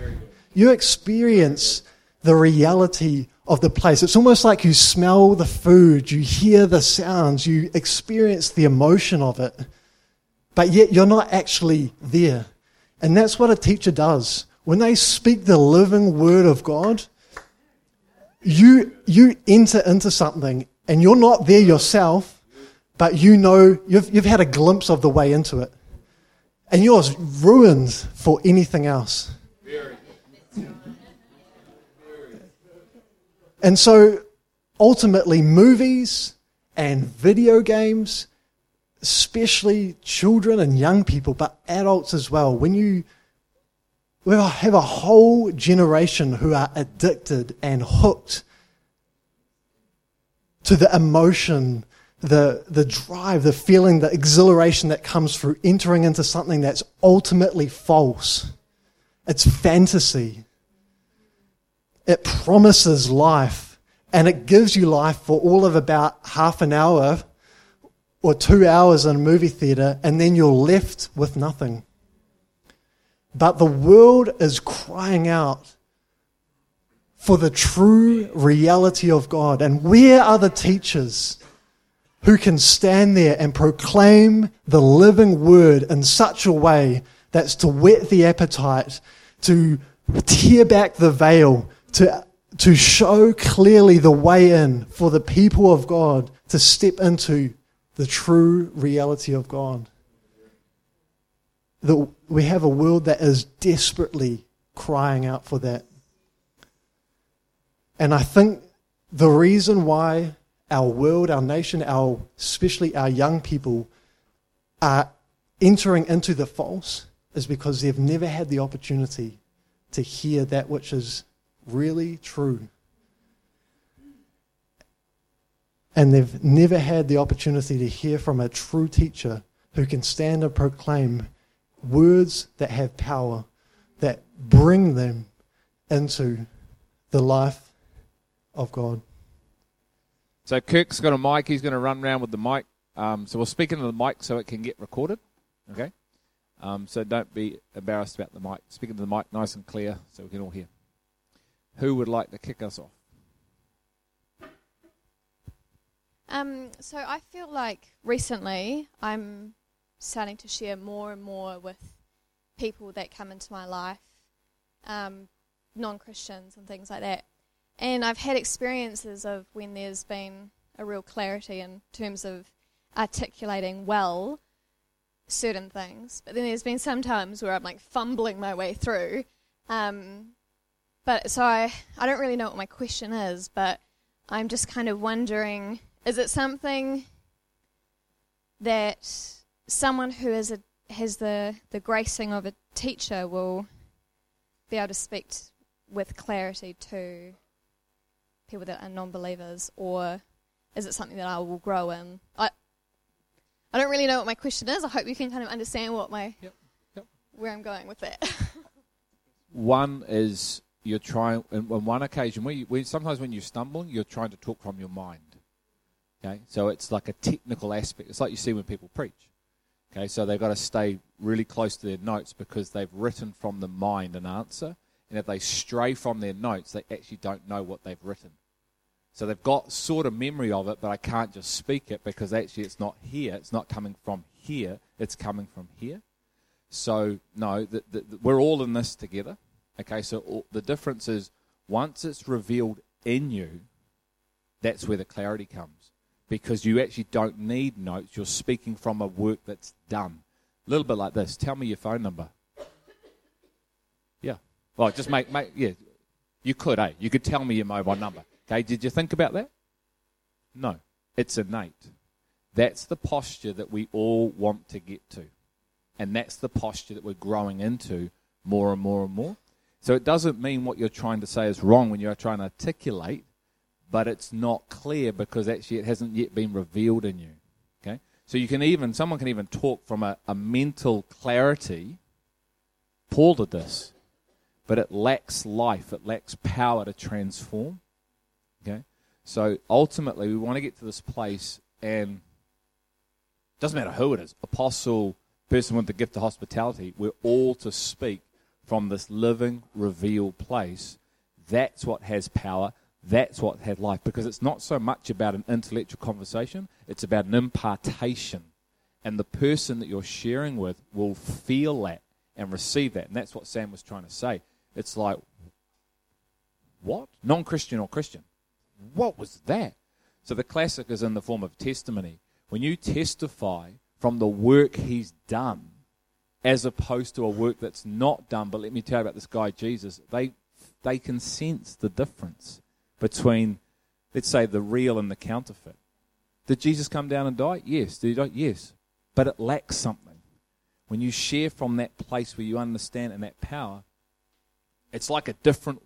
You experience the reality of the place. It's almost like you smell the food, you hear the sounds, you experience the emotion of it, but yet you're not actually there. And that's what a teacher does. When they speak the living word of God, you, you enter into something and you're not there yourself, but you know you've, you've had a glimpse of the way into it. And you're ruined for anything else. And so ultimately, movies and video games, especially children and young people, but adults as well, when you we have a whole generation who are addicted and hooked to the emotion, the, the drive, the feeling, the exhilaration that comes through entering into something that's ultimately false. It's fantasy. It promises life, and it gives you life for all of about half an hour or two hours in a movie theater, and then you're left with nothing. But the world is crying out for the true reality of God. And where are the teachers who can stand there and proclaim the living word in such a way that's to whet the appetite, to tear back the veil, to, to show clearly the way in for the people of God to step into the true reality of God? That we have a world that is desperately crying out for that. And I think the reason why our world, our nation, our especially our young people are entering into the false is because they've never had the opportunity to hear that which is really true. And they've never had the opportunity to hear from a true teacher who can stand and proclaim words that have power, that bring them into the life of God. So Kirk's got a mic. He's going to run around with the mic. Um, so we'll speak into the mic so it can get recorded. Okay. Um, so don't be embarrassed about the mic. Speak into the mic nice and clear so we can all hear. Who would like to kick us off? Um, so I feel like recently I'm starting to share more and more with people that come into my life, um, non Christians and things like that. And I've had experiences of when there's been a real clarity in terms of articulating well certain things. But then there's been some times where I'm like fumbling my way through. Um, but so I, I don't really know what my question is, but I'm just kind of wondering is it something that someone who is a, has the, the gracing of a teacher will be able to speak t- with clarity to people that are non-believers, or is it something that I will grow in? I I don't really know what my question is. I hope you can kind of understand what my Yep. Yep. where I'm going with that. One is you're trying, on one occasion, when, you, when sometimes when you're stumbling, you're trying to talk from your mind. Okay, so it's like a technical aspect. It's like you see when people preach. Okay, so they've got to stay really close to their notes because they've written from the mind an answer. And if they stray from their notes, they actually don't know what they've written. So they've got sort of memory of it, but I can't just speak it because actually it's not here. It's not coming from here. It's coming from here. So, no, the, the, the, we're all in this together. Okay, so all, the difference is once it's revealed in you, that's where the clarity comes because you actually don't need notes. You're speaking from a work that's done. A little bit like this. Tell me your phone number. Yeah. Well, just make, make yeah. You could, eh? You could tell me your mobile number. Okay, did you think about that? No. It's innate. That's the posture that we all want to get to. And that's the posture that we're growing into more and more and more. So it doesn't mean what you're trying to say is wrong when you're trying to articulate but it's not clear because actually it hasn't yet been revealed in you. Okay? So you can even, someone can even talk from a, a mental clarity Paul did this, but it lacks life. It lacks power to transform. Okay, so ultimately, we want to get to this place, and doesn't matter who it is, apostle, person with the gift of hospitality. We're all to speak from this living, revealed place. That's what has power. That's what had life. Because it's not so much about an intellectual conversation, it's about an impartation. And the person that you're sharing with will feel that and receive that. And that's what Sam was trying to say. It's like, what? Non Christian or Christian? What was that? So the classic is in the form of testimony. When you testify from the work he's done, as opposed to a work that's not done. But let me tell you about this guy, Jesus. They, they can sense the difference between, let's say, the real and the counterfeit. Did Jesus come down and die? Yes. Did he die? Yes. But it lacks something. When you share from that place where you understand and that power, it's like a different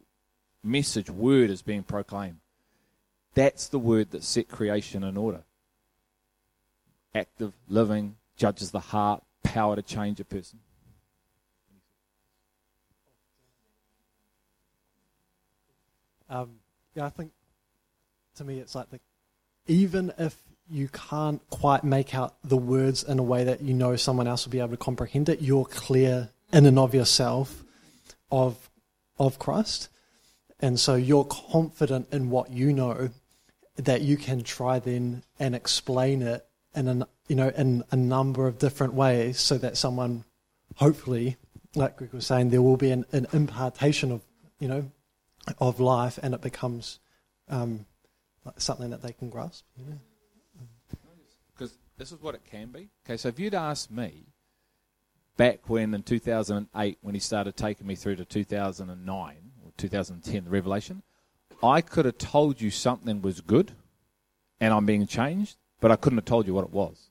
message, word is being proclaimed. That's the word that set creation in order. Active, living, judges the heart, power to change a person. Um, yeah, I think to me it's like the, even if you can't quite make out the words in a way that you know someone else will be able to comprehend it, you're clear in and of yourself of of Christ. And so you're confident in what you know that you can try then and explain it in a, you know in a number of different ways so that someone hopefully like Greg was saying there will be an, an impartation of you know of life and it becomes um, something that they can grasp you know? Because this is what it can be. Okay, so if you'd asked me back when in 2008, when he started taking me through to 2009 or 2010, the Revelation, I could have told you something was good and I'm being changed, but I couldn't have told you what it was.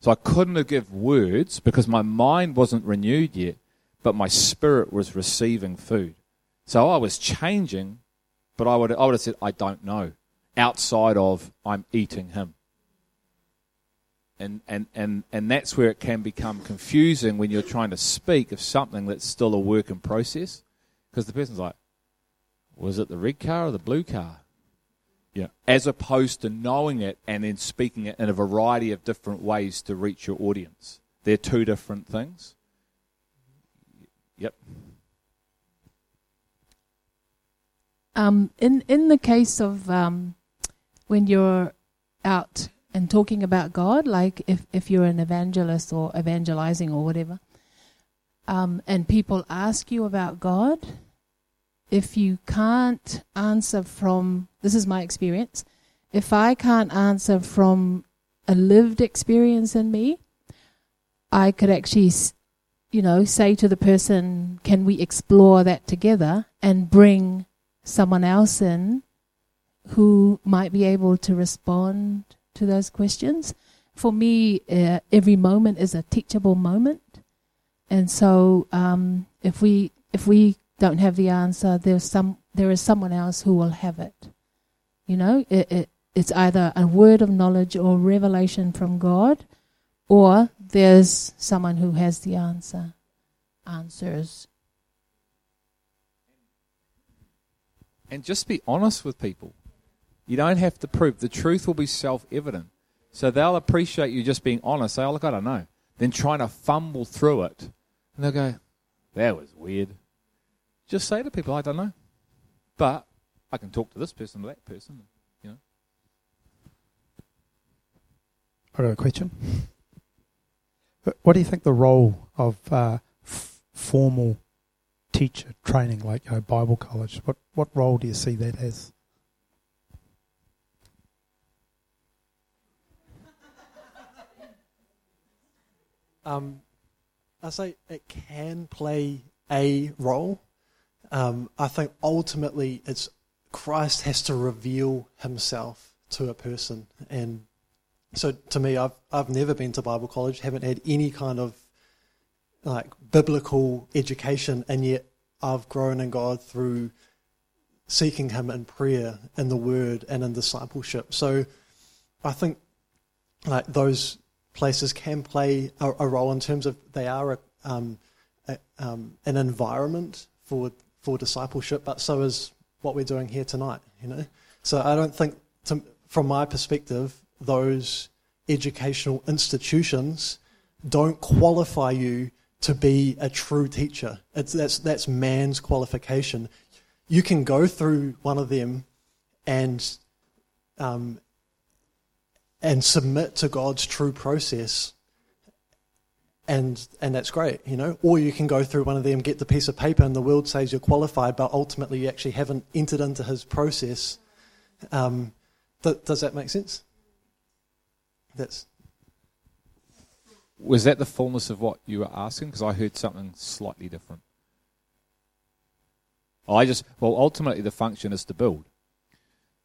So I couldn't have give words because my mind wasn't renewed yet, but my spirit was receiving food. So I was changing, but I would I would have said I don't know outside of I'm eating him. And, and, and, and that's where it can become confusing when you're trying to speak of something that's still a work in process. Because the person's like, was it the red car or the blue car? Yeah. As opposed to knowing it and then speaking it in a variety of different ways to reach your audience. They're two different things. Yep. Um, in in the case of um, when you're out and talking about God, like if, if you're an evangelist or evangelizing or whatever, um, and people ask you about God, if you can't answer from, this is my experience, if I can't answer from a lived experience in me, I could actually, you know, say to the person, can we explore that together and bring someone else in who might be able to respond to those questions. For me, uh, every moment is a teachable moment, and so um, if we if we don't have the answer, there's some there is someone else who will have it. You know, it, it it's either a word of knowledge or revelation from God, or there's someone who has the answer, answers. And just be honest with people. You don't have to prove. The truth will be self evident. So they'll appreciate you just being honest. Say, oh, look, I don't know. Then trying to fumble through it. And they'll go, that was weird. Just say to people, I don't know. But I can talk to this person or that person. You know. I got a question. What do you think the role of uh, f- formal teacher training, like you know, Bible college, what, what role do you see that as? Um, I say it can play a role. Um, I think ultimately it's Christ has to reveal himself to a person. And so to me, I've, I've never been to Bible college, haven't had any kind of like biblical education, and yet I've grown in God through seeking Him in prayer, in the Word, and in discipleship. So I think like those places can play a, a role in terms of they are a, um, a, um, an environment for for discipleship, but so is what we're doing here tonight. You know, so I don't think, to, from my perspective, those educational institutions don't qualify you to be a true teacher. It's, that's, that's man's qualification. You can go through one of them and, um, and submit to God's true process, and, and that's great, you know. Or you can go through one of them, get the piece of paper, and the world says you're qualified, but ultimately you actually haven't entered into his process. Um, th- does that make sense? That's Was that the fullness of what you were asking? Because I heard something slightly different. I just well, ultimately the function is to build.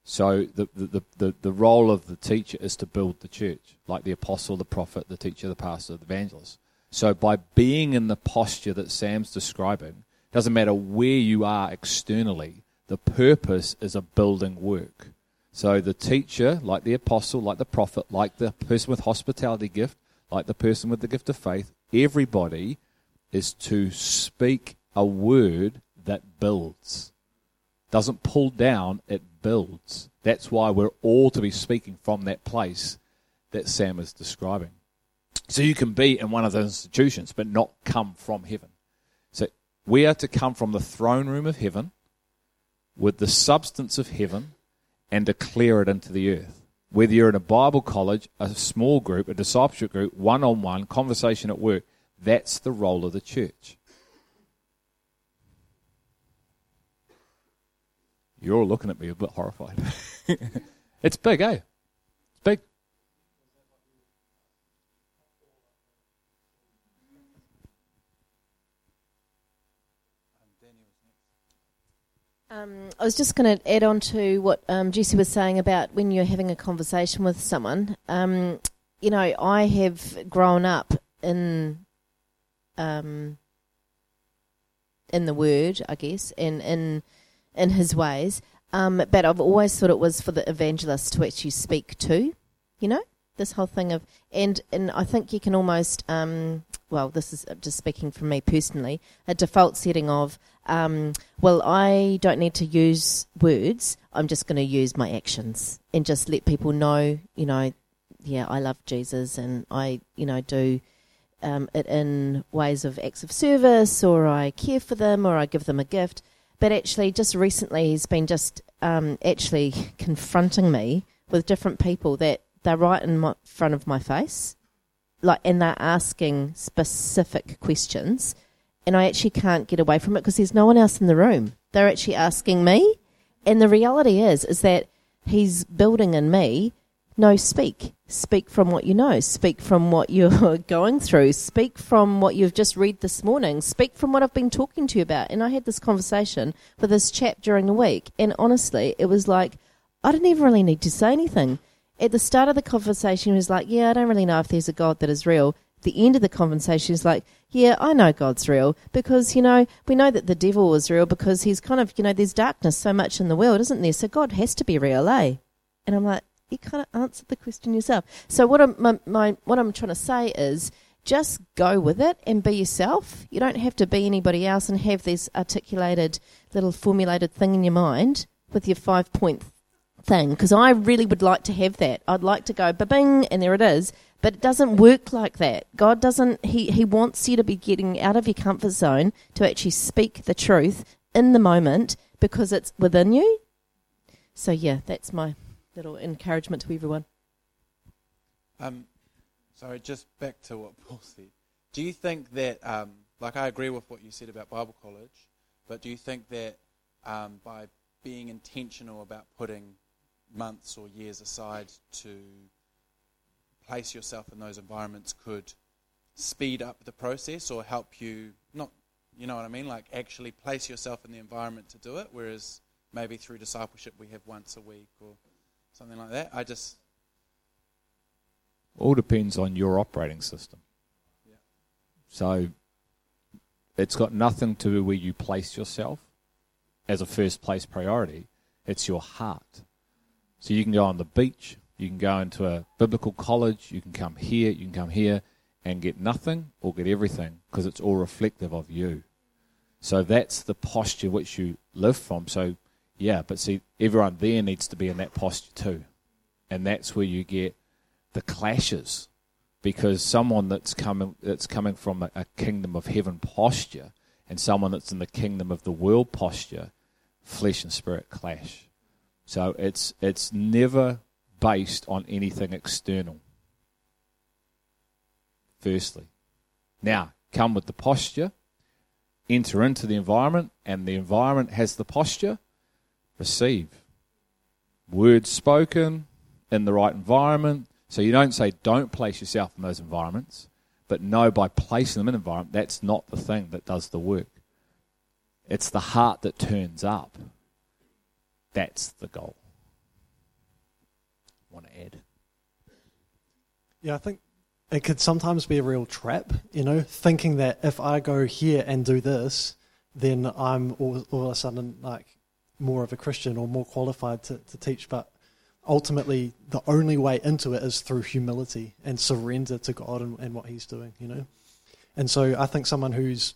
So the, the, the, the, role of the teacher is to build the church, like the apostle, the prophet, the teacher, the pastor, the evangelist. So by being in the posture that Sam's describing, doesn't matter where you are externally, the purpose is a building work. So the teacher, like the apostle, like the prophet, like the person with hospitality gift, like the person with the gift of faith, everybody is to speak a word that builds. Doesn't pull down, it builds. That's why we're all to be speaking from that place that Sam is describing. So you can be in one of those institutions, but not come from heaven. So we are to come from the throne room of heaven with the substance of heaven and declare it into the earth. Whether you're in a Bible college, a small group, a discipleship group, one on one, conversation at work, that's the role of the church. You're looking at me a bit horrified. it's big, eh? It's big. Um, I was just going to add on to what um, Jesse was saying about when you're having a conversation with someone. Um, you know, I have grown up in um, in the Word, I guess, and in in His ways. Um, but I've always thought it was for the evangelist to actually speak to. You know, this whole thing of and and I think you can almost um, well, this is just speaking from me personally, a default setting of um, well, I don't need to use words. I'm just going to use my actions and just let people know, you know, yeah, I love Jesus and I, you know, do um, it in ways of acts of service or I care for them or I give them a gift. But actually, just recently, he's been just um, actually confronting me with different people that they're right in my, front of my face, like, and they're asking specific questions, and I actually can't get away from it because there's no one else in the room. They're actually asking me, and the reality is, is that he's building in me. No, speak. Speak from what you know. Speak from what you're going through. Speak from what you've just read this morning. Speak from what I've been talking to you about. And I had this conversation with this chap during the week, and honestly, it was like I didn't even really need to say anything. At the start of the conversation, he was like, "Yeah, I don't really know if there's a God that is real." The end of the conversation is like, yeah, I know God's real because, you know, we know that the devil is real because he's kind of, you know, there's darkness so much in the world, isn't there? So God has to be real, eh? And I'm like, you kind of answered the question yourself. So what I'm, my, my, what I'm trying to say is just go with it and be yourself. You don't have to be anybody else and have this articulated little formulated thing in your mind with your five point thing because I really would like to have that. I'd like to go ba-bing and there it is. But it doesn't work like that. God doesn't, he, he wants you to be getting out of your comfort zone to actually speak the truth in the moment because it's within you. So, yeah, that's my little encouragement to everyone. Um, sorry, just back to what Paul said. Do you think that, um, like, I agree with what you said about Bible college, but do you think that um, by being intentional about putting months or years aside to place yourself in those environments could speed up the process or help you not you know what I mean like actually place yourself in the environment to do it whereas maybe through discipleship we have once a week or something like that. I just all depends on your operating system. Yeah. so it's got nothing to do where you place yourself as a first place priority. It's your heart. So you can go on the beach you can go into a biblical college, you can come here, you can come here, and get nothing or get everything because it's all reflective of you. So that's the posture which you live from. So, yeah, but see, everyone there needs to be in that posture too. And that's where you get the clashes because someone that's coming, that's coming from a, a kingdom of heaven posture and someone that's in the kingdom of the world posture, flesh and spirit clash. So it's, it's never based on anything external firstly. Now, come with the posture, enter into the environment, and the environment has the posture, receive. Words spoken in the right environment. So you don't say don't place yourself in those environments, but know by placing them in an environment, that's not the thing that does the work. It's the heart that turns up. That's the goal. Want to add? Yeah, I think it could sometimes be a real trap, you know, thinking that if I go here and do this, then I'm all, all of a sudden like more of a Christian or more qualified to, to teach. But ultimately, the only way into it is through humility and surrender to God and, and what He's doing, you know. And so I think someone who's,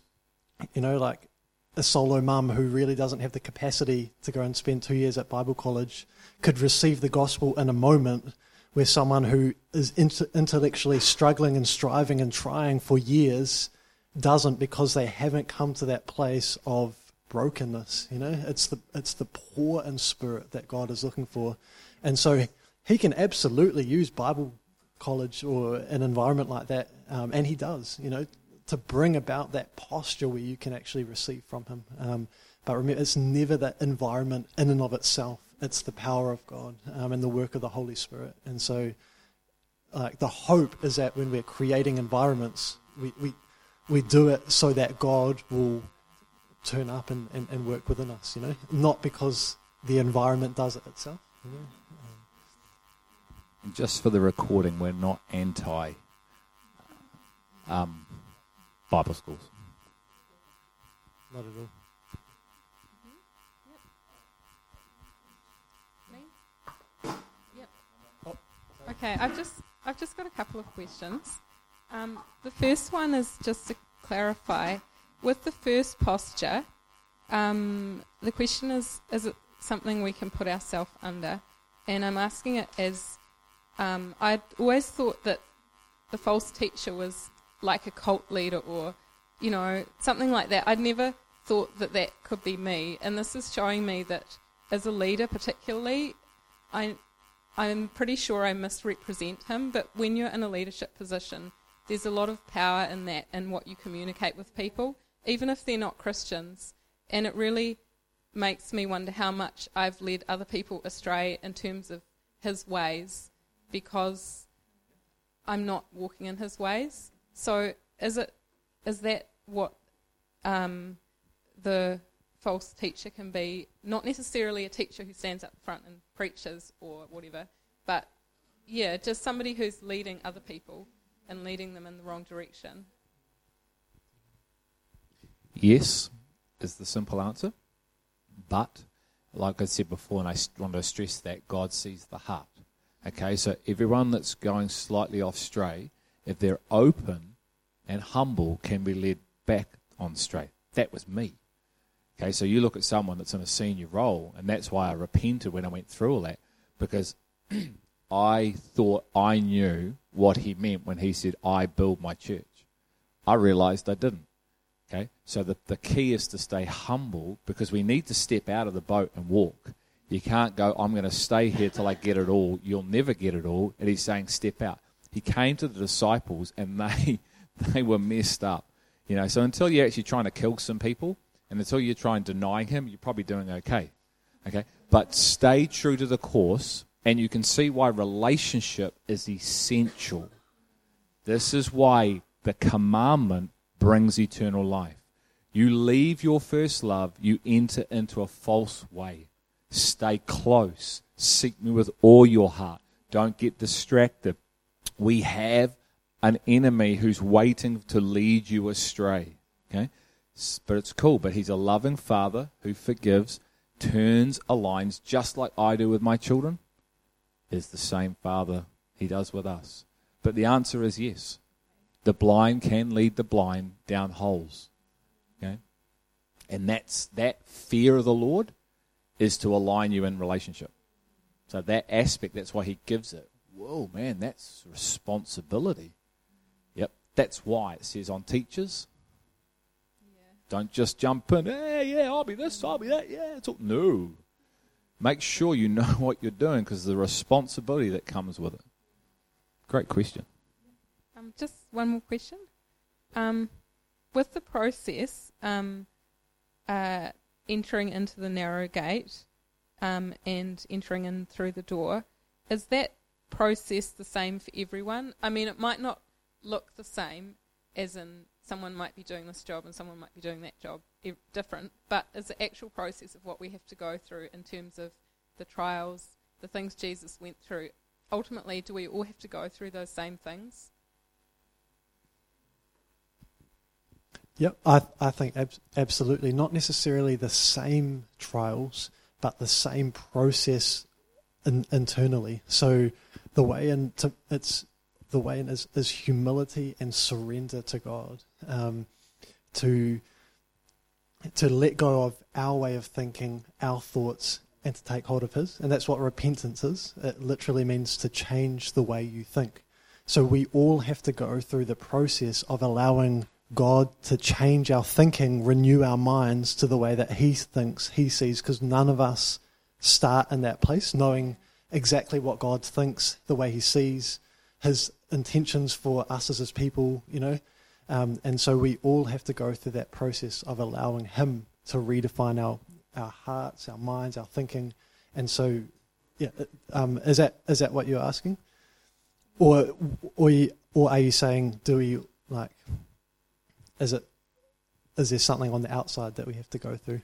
you know, like a solo mum who really doesn't have the capacity to go and spend two years at Bible college could receive the gospel in a moment where someone who is intellectually struggling and striving and trying for years doesn't because they haven't come to that place of brokenness. You know, it's the it's the poor in spirit that God is looking for, and so He can absolutely use Bible college or an environment like that, um, and He does. You know, to bring about that posture where you can actually receive from Him. Um, but remember, it's never that environment in and of itself it's the power of God um, and the work of the Holy Spirit. And so, like the hope is that when we're creating environments, we, we, we do it so that God will turn up and, and, and work within us, you know, not because the environment does it itself. You know? just for the recording, we're not anti um, Bible schools. Not at all. Okay, I've just I've just got a couple of questions. Um, the first one is just to clarify with the first posture. Um, the question is: Is it something we can put ourselves under? And I'm asking it as um, I'd always thought that the false teacher was like a cult leader or, you know, something like that. I'd never thought that that could be me. And this is showing me that as a leader, particularly, I I'm pretty sure I misrepresent him, but when you're in a leadership position, there's a lot of power in that and what you communicate with people, even if they're not Christians. And it really makes me wonder how much I've led other people astray in terms of his ways because I'm not walking in his ways. So is it is that what um, the false teacher can be not necessarily a teacher who stands up front and preaches or whatever, but yeah, just somebody who's leading other people and leading them in the wrong direction. Yes, is the simple answer. But, like I said before, and I want to stress that God sees the heart. Okay, so everyone that's going slightly off stray, if they're open and humble, can be led back on straight. That was me. Okay, so you look at someone that's in a senior role, and that's why I repented when I went through all that, because I thought I knew what he meant when he said, I build my church. I realized I didn't. Okay, so the, the key is to stay humble because we need to step out of the boat and walk. You can't go, I'm going to stay here till I get it all. You'll never get it all. And he's saying, step out. He came to the disciples and they, they were messed up. You know, so until you're actually trying to kill some people, and until you try and deny him, you're probably doing okay. Okay? But stay true to the course, and you can see why relationship is essential. This is why the commandment brings eternal life. You leave your first love, you enter into a false way. Stay close. Seek me with all your heart. Don't get distracted. We have an enemy who's waiting to lead you astray. Okay? but it's cool. But he's a loving father who forgives, turns, aligns, just like I do with my children, is the same father he does with us. But the answer is yes. the blind can lead the blind down holes. Okay? And that's that fear of the Lord is to align you in relationship. So that aspect, that's why he gives it. Whoa, man, that's responsibility. That's why it says on teachers, don't just jump in, hey, yeah, I'll be this, I'll be that, yeah. It's all, no. Make sure you know what you're doing because the responsibility that comes with it. Great question. Um, just one more question. Um, with the process, um, uh, entering into the narrow gate um, and entering in through the door, is that process the same for everyone? I mean, it might not look the same, as in someone might be doing this job and someone might be doing that job e- different, but is the actual process of what we have to go through in terms of the trials, the things Jesus went through, ultimately, do we all have to go through those same things? Yep, I, I think ab- absolutely. Not necessarily the same trials, but the same process in, internally. So the way and to, it's the way in is, is humility and surrender to God. Um, to to let go of our way of thinking, our thoughts, and to take hold of His. And that's what repentance is. It literally means to change the way you think. So we all have to go through the process of allowing God to change our thinking, renew our minds to the way that He thinks, He sees, because none of us start in that place knowing exactly what God thinks, the way He sees, His intentions for us as His people, you know. Um, and so we all have to go through that process of allowing Him to redefine our, our hearts, our minds, our thinking. And so, yeah, um, is that is that what you're asking, or or or are you saying do we like is it is there something on the outside that we have to go through?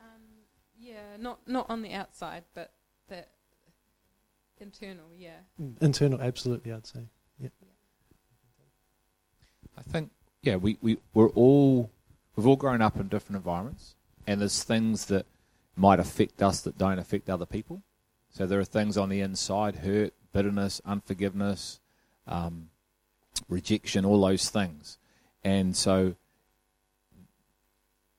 Um, yeah, not not on the outside, but internal. Yeah. Internal, absolutely, I'd say. Yeah. I think, yeah, we, we, we're all, we've all grown up in different environments, and there's things that might affect us that don't affect other people. So there are things on the inside hurt, bitterness, unforgiveness, um, rejection, all those things. And so,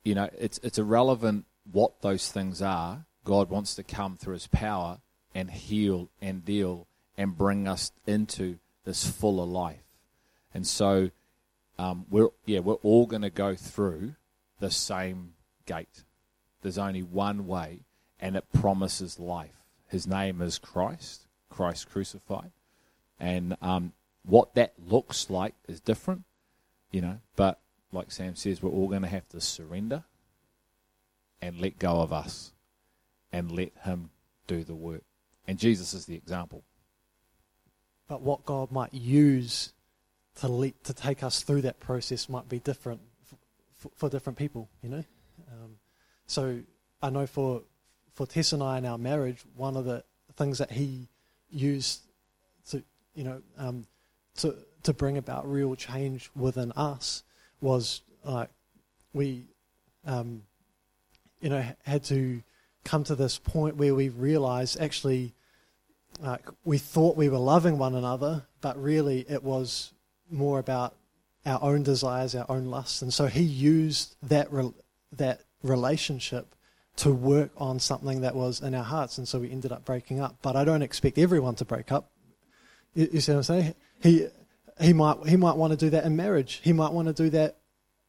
you know, it's, it's irrelevant what those things are. God wants to come through his power and heal and deal and bring us into this fuller life. And so, um, we're yeah we're all going to go through the same gate. There's only one way, and it promises life. His name is Christ, Christ crucified, and um, what that looks like is different, you know. But like Sam says, we're all going to have to surrender and let go of us, and let Him do the work. And Jesus is the example. But what God might use to to take us through that process might be different for, for different people, you know. Um, so I know for for Tess and I in our marriage, one of the things that he used to you know um, to to bring about real change within us was like we um, you know had to come to this point where we realized actually like we thought we were loving one another, but really it was more about our own desires, our own lusts, and so he used that re- that relationship to work on something that was in our hearts, and so we ended up breaking up. But I don't expect everyone to break up. You, you see what I'm saying? He he might he might want to do that in marriage. He might want to do that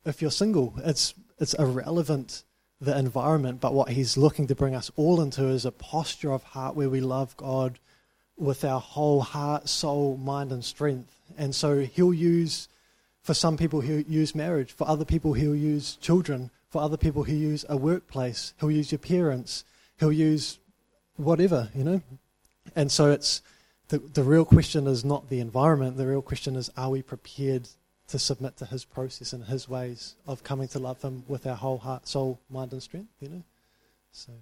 if you're single. It's it's irrelevant the environment, but what he's looking to bring us all into is a posture of heart where we love God with our whole heart, soul, mind, and strength. And so he'll use, for some people, he'll use marriage. For other people, he'll use children. For other people, he'll use a workplace. He'll use your parents. He'll use whatever, you know. And so it's the, the real question is not the environment. The real question is, are we prepared to submit to his process and his ways of coming to love him with our whole heart, soul, mind, and strength, you know? So.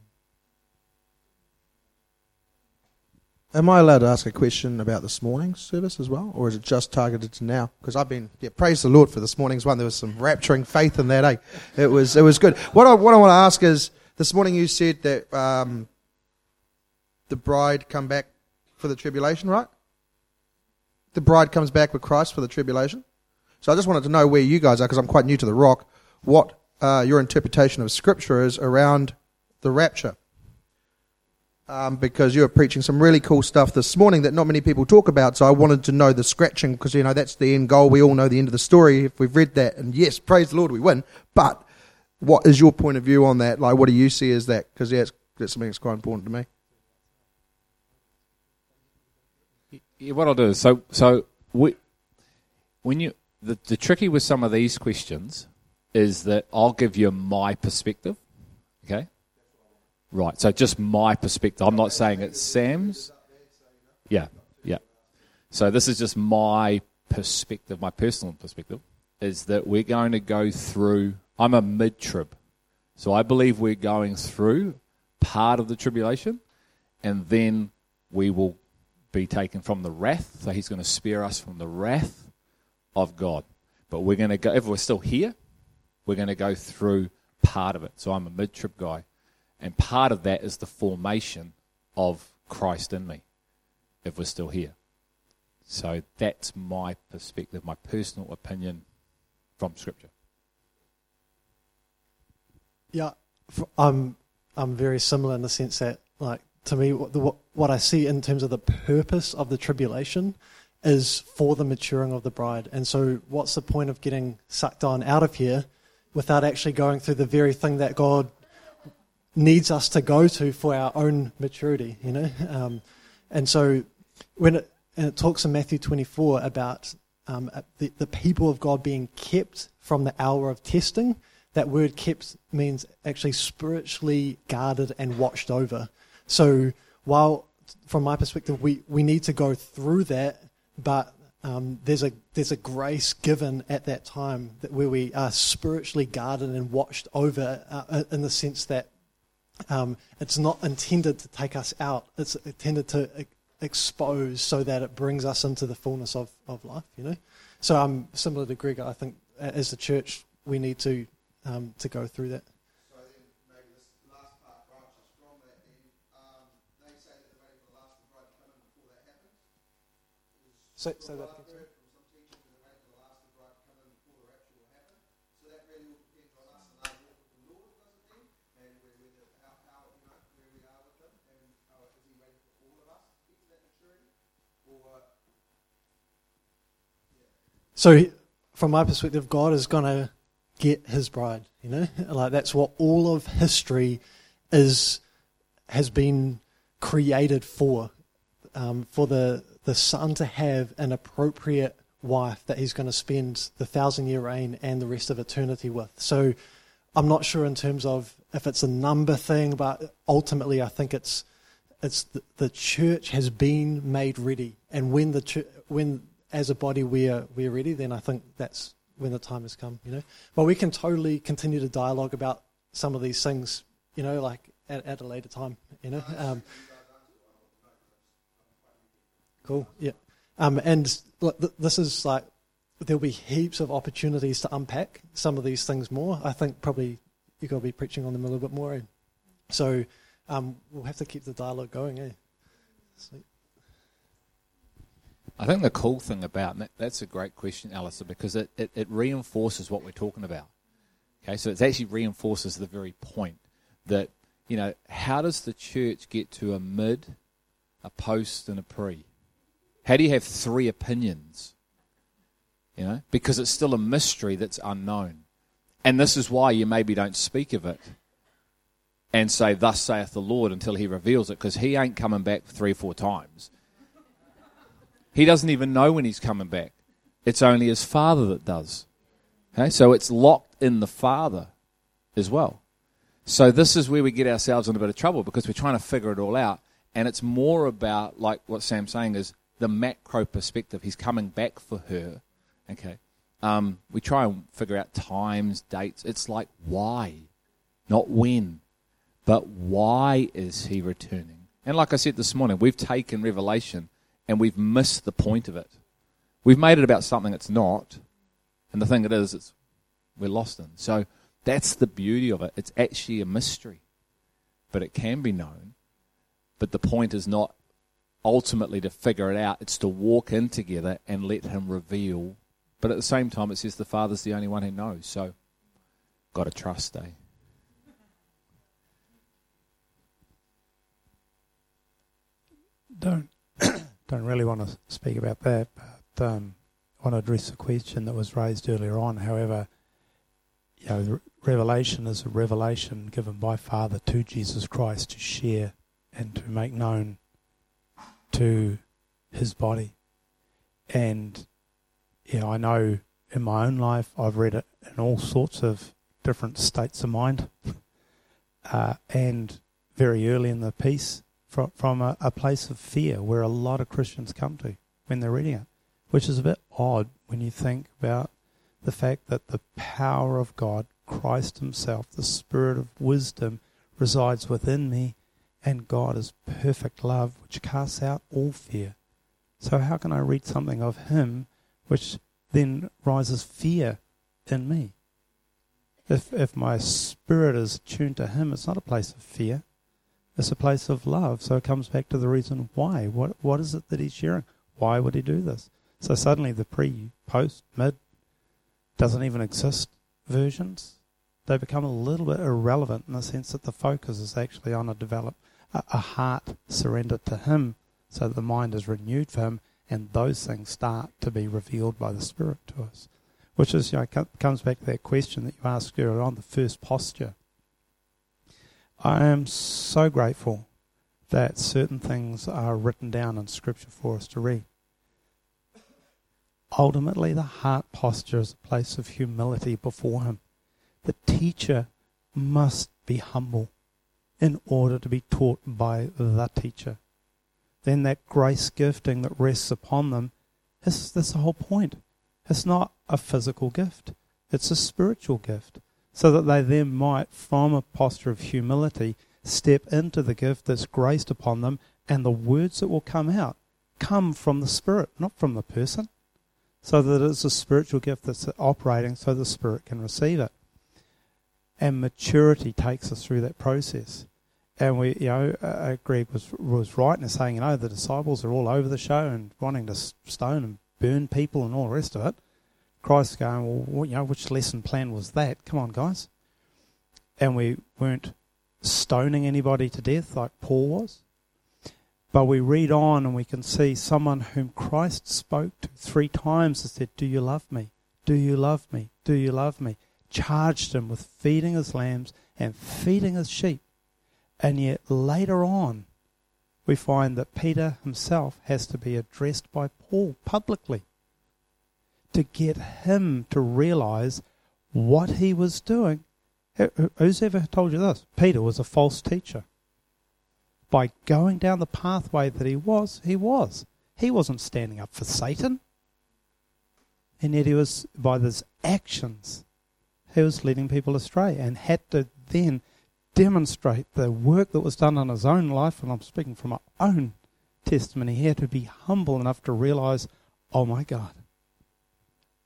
Am I allowed to ask a question about this morning's service as well, or is it just targeted to now? Because I've been, yeah, praise the Lord for this morning's one. There was some rapturing faith in that, eh? It was, it was good. What I, what I want to ask is, this morning you said that um, the bride come back for the tribulation, right? the bride comes back with Christ for the tribulation? So I just wanted to know where you guys are, because I'm quite new to the rock, what uh, your interpretation of Scripture is around the rapture. Um, because you were preaching some really cool stuff this morning that not many people talk about. So I wanted to know the scratching because you know that's the end goal. We all know the end of the story if we've read that. And yes, praise the Lord, we win. But what is your point of view on that? Like, what do you see as that? Because yeah, it's, that's something that's quite important to me. Yeah, what I'll do is so so we, when you the, the tricky with some of these questions is that I'll give you my perspective. Okay? Right. So just my perspective. I'm not saying it's Sam's. Yeah. Yeah. So this is just my perspective, my personal perspective, is that we're going to go through I'm a mid trib. So I believe we're going through part of the tribulation and then we will be taken from the wrath. So he's going to spare us from the wrath of God. But we're going to go, if we're still here, we're going to go through part of it. So I'm a mid trib guy. And part of that is the formation of Christ in me, if we're still here. So that's my perspective, my personal opinion from Scripture. Yeah, I'm I'm very similar in the sense that, like, to me, what, the, what, what I see in terms of the purpose of the tribulation is for the maturing of the bride. And so, what's the point of getting sucked on out of here without actually going through the very thing that God needs us to go to for our own maturity? You know, um, and so when it and it talks in Matthew 24 about um, the, the people of God being kept from the hour of testing that word kept means actually spiritually guarded and watched over. So while, from my perspective, we, we need to go through that, but um, there's a there's a grace given at that time that where we are spiritually guarded and watched over, uh, in the sense that um, it's not intended to take us out. It's intended to expose so that it brings us into the fullness of, of life. You know, so I'm um, similar to Greg. I think as the church we need to um, to go through that. So then maybe this last part branches from that then. Um, they say that they're waiting for the last bride to come in before that happens. So, so that I've heard from some teachers that they're waiting for the last bride to come in before the rapture will happen. So that really will depend on us and our walk with the Lord, does it then? And where, where how, how, you know, where we are with Him. And uh, is He waiting for all of us to get to that maturity? Or... So, from my perspective, God is going to get his bride. You know, like that's what all of history is has been created for, um, for the the son to have an appropriate wife that he's going to spend the thousand year reign and the rest of eternity with. So, I'm not sure in terms of if it's a number thing, but ultimately I think it's it's the, the church has been made ready, and when the when as a body we are we are ready, then I think that's when the time has come, you know. But we can totally continue to dialogue about some of these things, you know, like at, at a later time, you know. Um, cool, yeah. Um, and look, th- this is like there'll be heaps of opportunities to unpack some of these things more. I think probably you've got to be preaching on them a little bit more. Eh? So um, we'll have to keep the dialogue going, eh? Sweet. I think the cool thing about that, that's a great question, Alistair, because it, it, it, reinforces what we're talking about. Okay, so it actually reinforces the very point that, you know, how does the church get to a mid, a post, and a pre? How do you have three opinions? You know, because it's still a mystery that's unknown. And this is why you maybe don't speak of it and say, Thus saith the Lord, until he reveals it, because he ain't coming back three or four times. He doesn't even know when he's coming back. It's only his father that does. Okay? So it's locked in the father as well. So this is where we get ourselves in a bit of trouble because we're trying to figure it all out. And it's more about, like what Sam's saying, is the macro perspective. He's coming back for her. Okay. Um, we try and figure out times, dates. It's like why, not when, but why is he returning? And like I said this morning, we've taken Revelation and we've missed the point of it. We've made it about something it's not, and the thing it is, it's we're lost in. So that's the beauty of it. It's actually a mystery, but it can be known. But the point is not ultimately to figure it out. It's to walk in together and let Him reveal. But at the same time, it says the Father's the only one who knows. So, got to trust, eh? Don't don't really want to speak about that, but um, want to address the question that was raised earlier on. However, you know, revelation is a revelation given by Father to Jesus Christ to share and to make known to His body. And you know, I know in my own life I've read it in all sorts of different states of mind, uh, and very early in the piece from from a, a place of fear where a lot of Christians come to when they're reading it, which is a bit odd when you think about the fact that the power of God, Christ Himself, the Spirit of wisdom, resides within me, and God is perfect love, which casts out all fear. So, how can I read something of Him which then rises fear in me? If, if my spirit is tuned to Him, it's not a place of fear, it's a place of love. So, it comes back to the reason why. What, what is it that He's sharing? Why would He do this? So, suddenly the pre, post, mid, doesn't even exist versions, they become a little bit irrelevant in the sense that the focus is actually on a develop a, a heart surrendered to Him, so that the mind is renewed for Him, and those things start to be revealed by the Spirit to us. Which is, you know, comes back to that question that you asked earlier on, the first posture. I am so grateful that certain things are written down in Scripture for us to read. Ultimately, the heart posture is a place of humility before Him. The teacher must be humble in order to be taught by the teacher. Then that grace gifting that rests upon them is the whole point. It's not a physical gift, it's a spiritual gift. So that they then might, from a posture of humility, step into the gift that's graced upon them, and the words that will come out come from the Spirit, not from the person so that it's a spiritual gift that's operating so the spirit can receive it. And maturity takes us through that process. And we, you know, uh, Greg was was right in saying, you know, the disciples are all over the show and wanting to stone and burn people and all the rest of it. Christ's going, well, you know, which lesson plan was that? Come on, guys. And we weren't stoning anybody to death like Paul was. But we read on and we can see someone whom Christ spoke to three times and said, Do you love me? Do you love me? Do you love me? Charged him with feeding his lambs and feeding his sheep. And yet later on, we find that Peter himself has to be addressed by Paul publicly to get him to realize what he was doing. Who's ever told you this? Peter was a false teacher by going down the pathway that he was, he was. He wasn't standing up for Satan. And yet he was, by his actions, he was leading people astray and had to then demonstrate the work that was done in his own life. And I'm speaking from my own testimony. He had to be humble enough to realize, oh my God,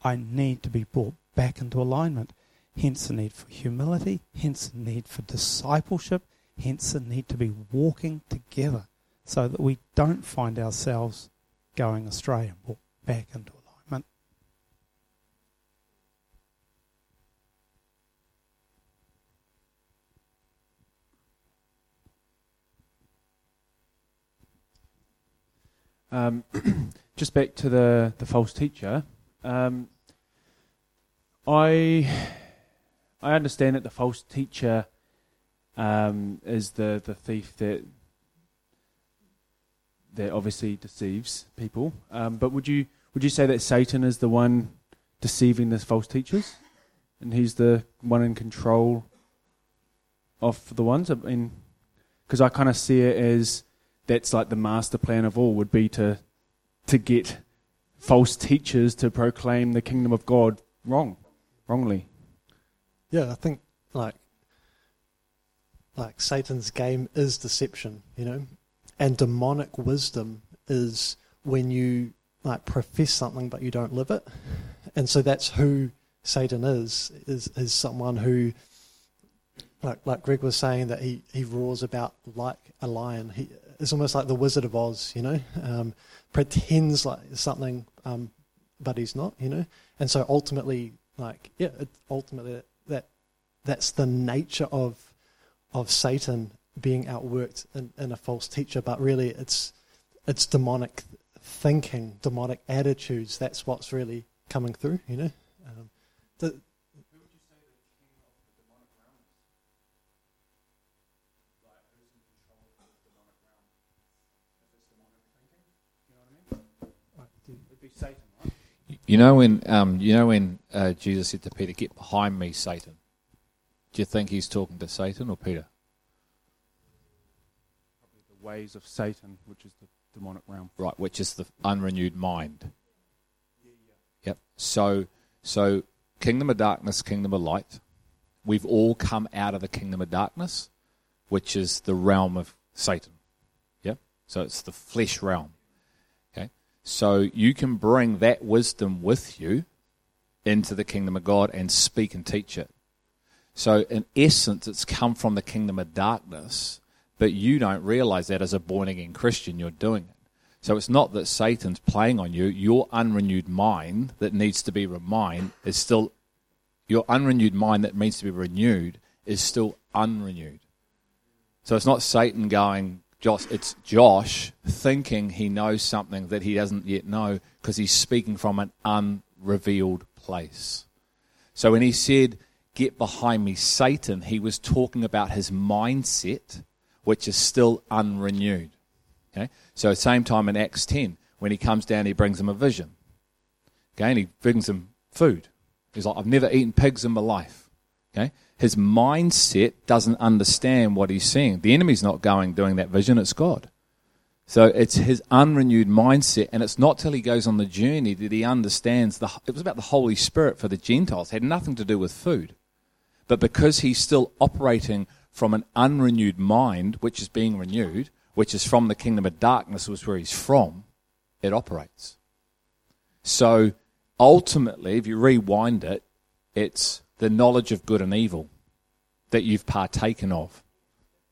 I need to be brought back into alignment. Hence the need for humility, hence the need for discipleship, Hence the need to be walking together so that we don't find ourselves going astray and brought back into alignment. Um, just back to the, the false teacher. Um, I I understand that the false teacher um, is the, the thief that that obviously deceives people. Um, but would you would you say that Satan is the one deceiving the false teachers, and he's the one in control of the ones? I mean, because I kind of see it as that's like the master plan of all would be to to get false teachers to proclaim the kingdom of God wrong, wrongly. Yeah, I think like like Satan's game is deception, you know, and demonic wisdom is when you like profess something but you don't live it, and so that's who Satan is is is someone who, like like Greg was saying that he he roars about like a lion. He it's almost like the Wizard of Oz, you know, um, pretends like something, um, but he's not, you know. And so ultimately, like, yeah, it, ultimately that that's the nature of of Satan being outworked in, in a false teacher. But really, it's it's demonic thinking, demonic attitudes. That's what's really coming through, you know. Um, You know when um, you know when uh, Jesus said to Peter, "Get behind me, Satan." Do you think he's talking to Satan or Peter? Probably the ways of Satan, which is the demonic realm. Right, which is the unrenewed mind. Yep. So, so kingdom of darkness, kingdom of light. We've all come out of the kingdom of darkness, which is the realm of Satan. Yep. So it's the flesh realm. So you can bring that wisdom with you into the kingdom of God and speak and teach it. So in essence, it's come from the kingdom of darkness, but you don't realize that as a born again Christian, you're doing it. So it's not that Satan's playing on you. Your unrenewed mind that needs to be reminded is still, your unrenewed mind that needs to be renewed is still unrenewed. So it's not Satan going, Josh, it's Josh thinking he knows something that he doesn't yet know because he's speaking from an unrevealed place. So when he said, Get behind me, Satan, he was talking about his mindset, which is still unrenewed. Okay? So, same time in Acts 10, when he comes down, he brings him a vision. Okay? And he brings him food. He's like, I've never eaten pigs in my life. Okay? His mindset doesn't understand what he's seeing. The enemy's not going doing that vision, it's God. So it's his unrenewed mindset, and it's not till he goes on the journey that he understands the. It was about the Holy Spirit for the Gentiles, it had nothing to do with food, but because he's still operating from an unrenewed mind, which is being renewed, which is from the kingdom of darkness, was where he's from, it operates. So ultimately, if you rewind it, it's the knowledge of good and evil that you've partaken of.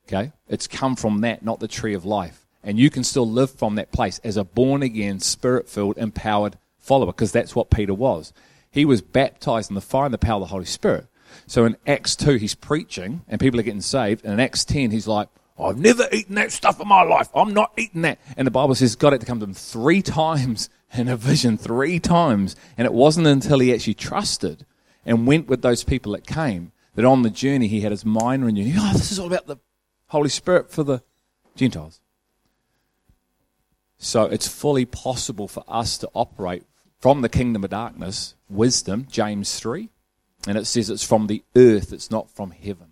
Okay? It's come from that, not the tree of life. And you can still live from that place as a born again, spirit filled, empowered follower, because that's what Peter was. He was baptized in the fire and the power of the Holy Spirit. So in Acts 2, he's preaching and people are getting saved. And in Acts 10, he's like, I've never eaten that stuff in my life. I'm not eating that. And the Bible says God had to come to him three times in a vision, three times. And it wasn't until he actually trusted and went with those people that came that on the journey he had his mind renewed. Oh, this is all about the Holy Spirit for the Gentiles. So it's fully possible for us to operate from the kingdom of darkness, wisdom, James 3, and it says it's from the earth, it's not from heaven.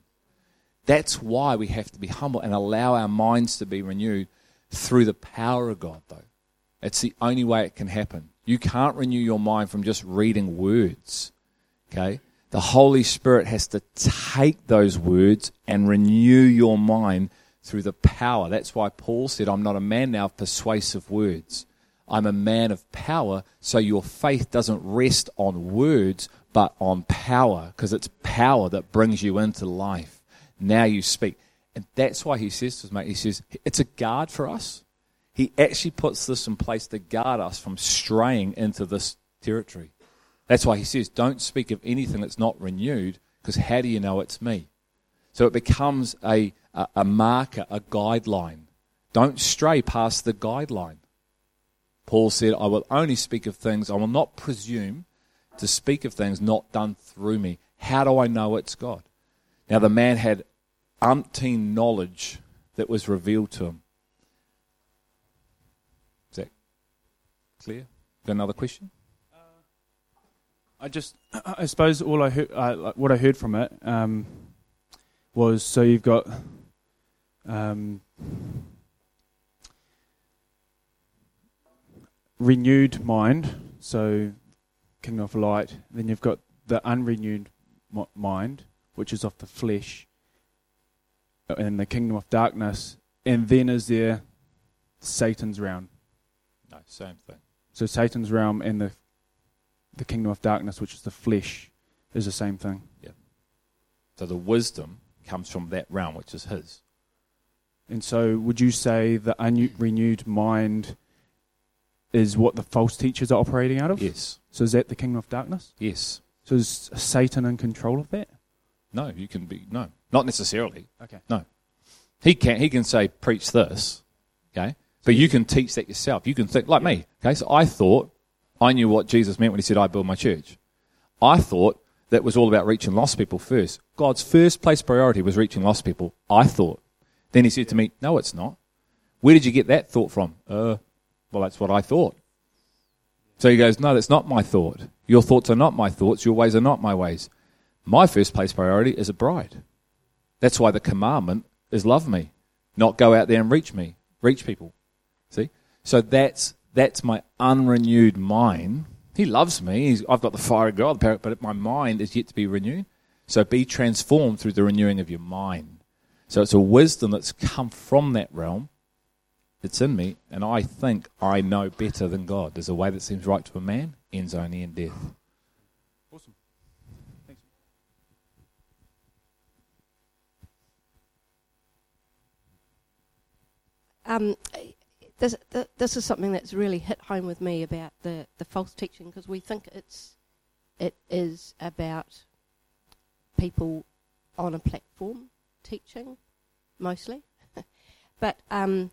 That's why we have to be humble and allow our minds to be renewed through the power of God, though. It's the only way it can happen. You can't renew your mind from just reading words. Okay? The Holy Spirit has to take those words and renew your mind through the power. That's why Paul said, I'm not a man now of persuasive words. I'm a man of power, so your faith doesn't rest on words, but on power, because it's power that brings you into life. Now you speak. And that's why he says to mate, he says, it's a guard for us. He actually puts this in place to guard us from straying into this territory. That's why he says, don't speak of anything that's not renewed, because how do you know it's me? So it becomes a, a, a marker, a guideline. Don't stray past the guideline. Paul said, I will only speak of things, I will not presume to speak of things not done through me. How do I know it's God? Now, the man had umpteen knowledge that was revealed to him. Is that clear? Got another question? I just, I suppose all I heard, uh, like what I heard from it um, was so you've got um, renewed mind, so kingdom of light. Then you've got the unrenewed mind, which is of the flesh, and the kingdom of darkness. And then is there Satan's realm? No, same thing. So Satan's realm and the the kingdom of darkness, which is the flesh, is the same thing. Yeah. So the wisdom comes from that realm, which is his. And so, would you say the unrenewed mind is what the false teachers are operating out of? Yes. So, is that the kingdom of darkness? Yes. So, is Satan in control of that? No, you can be no, not necessarily. Okay. No, he can he can say preach this, okay, but you can teach that yourself. You can think like me, okay. So I thought I knew what Jesus meant when he said, "I build my church." I thought that was all about reaching lost people first. God's first place priority was reaching lost people. I thought. Then he said to me, "No, it's not." Where did you get that thought from? Uh, well, that's what I thought. So he goes, No, that's not my thought. Your thoughts are not my thoughts. Your ways are not my ways. My first place priority is a bride. That's why the commandment is love me, not go out there and reach me, reach people. See? So that's that's my unrenewed mind. He loves me. He's, I've got the fire of God, but my mind is yet to be renewed. So be transformed through the renewing of your mind. So it's a wisdom that's come from that realm. It's in me, and I think I know better than God. There's a way that seems right to a man, ends only in death. Awesome. Thanks. Um, this, th- this is something that's really hit home with me about the, the false teaching because we think it's it is about people on a platform teaching mostly, but um,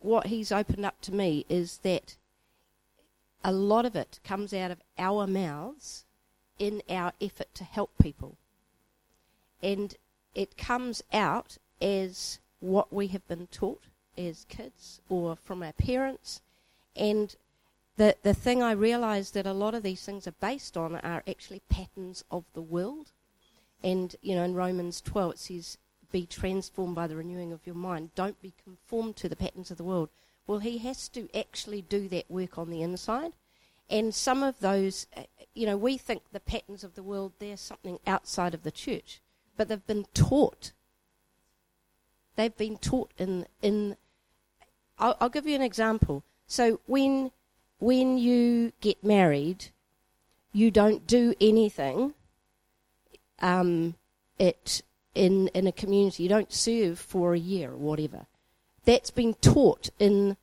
what he's opened up to me is that a lot of it comes out of our mouths in our effort to help people, and it comes out as what we have been taught as kids or from our parents. And the, the thing I realised that a lot of these things are based on are actually patterns of the world. And, you know, in Romans 12 it says, be transformed by the renewing of your mind. Don't be conformed to the patterns of the world. Well, he has to actually do that work on the inside. And some of those, uh, you know, we think the patterns of the world, they're something outside of the church. But they've been taught they've been taught in in I'll, I'll, give you an example. So when when you get married, you don't do anything. Um, it in in a community, you don't serve for a year or whatever. That's been taught in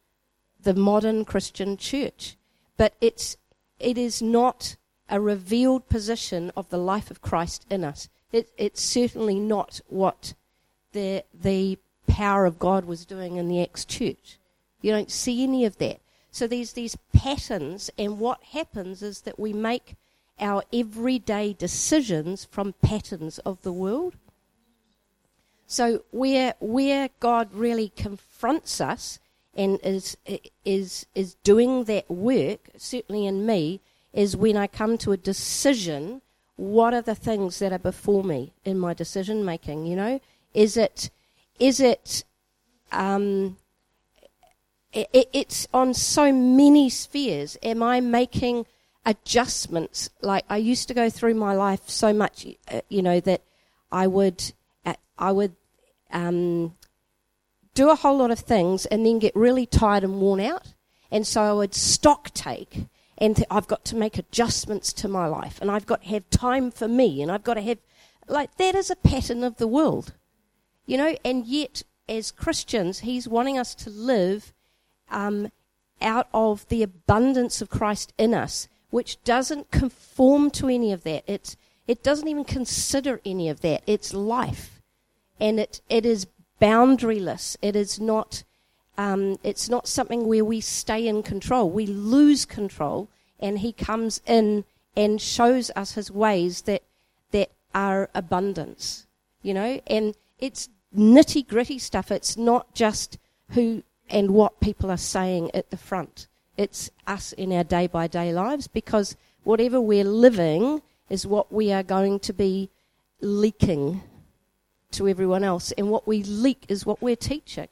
the modern Christian church, but it's it is not a revealed position of the life of Christ in us. It, it's certainly not what the the power of God was doing in the Acts church. You don't see any of that. So there's these patterns, and what happens is that we make our everyday decisions from patterns of the world. So where where God really confronts us and is is is doing that work, certainly in me, is when I come to a decision. What are the things that are before me in my decision making? You know, is it is it, um, it, it's on so many spheres. Am I making adjustments? Like I used to go through my life so much, uh, you know, that I would, uh, I would um, do a whole lot of things and then get really tired and worn out. And so I would stock take and th- I've got to make adjustments to my life and I've got to have time for me and I've got to have, like, that is a pattern of the world. You know, and yet, as Christians, He's wanting us to live um, out of the abundance of Christ in us, which doesn't conform to any of that. It doesn't even consider any of that. It's life. And it, it is boundaryless. It is not, um, it's not something where we stay in control. We lose control, and He comes in and shows us His ways that, that are abundance. You know, and it's nitty gritty stuff. It's not just who and what people are saying at the front. It's us in our day by day lives because whatever we're living is what we are going to be leaking to everyone else. And what we leak is what we're teaching.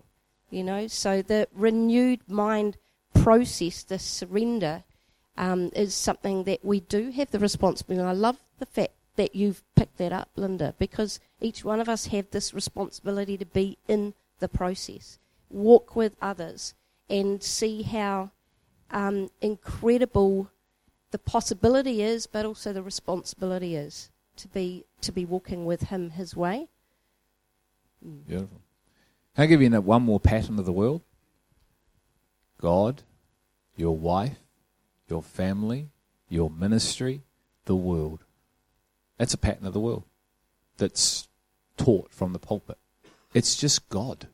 You know, so the renewed mind process, the surrender, um, is something that we do have the responsibility. I love the fact that you've picked that up, Linda, because each one of us have this responsibility to be in the process, walk with others, and see how um, incredible the possibility is, but also the responsibility is to be to be walking with Him His way. Beautiful. Can I give you one more pattern of the world? God, your wife, your family, your ministry, the world. That's a pattern of the world that's taught from the pulpit. It's just God.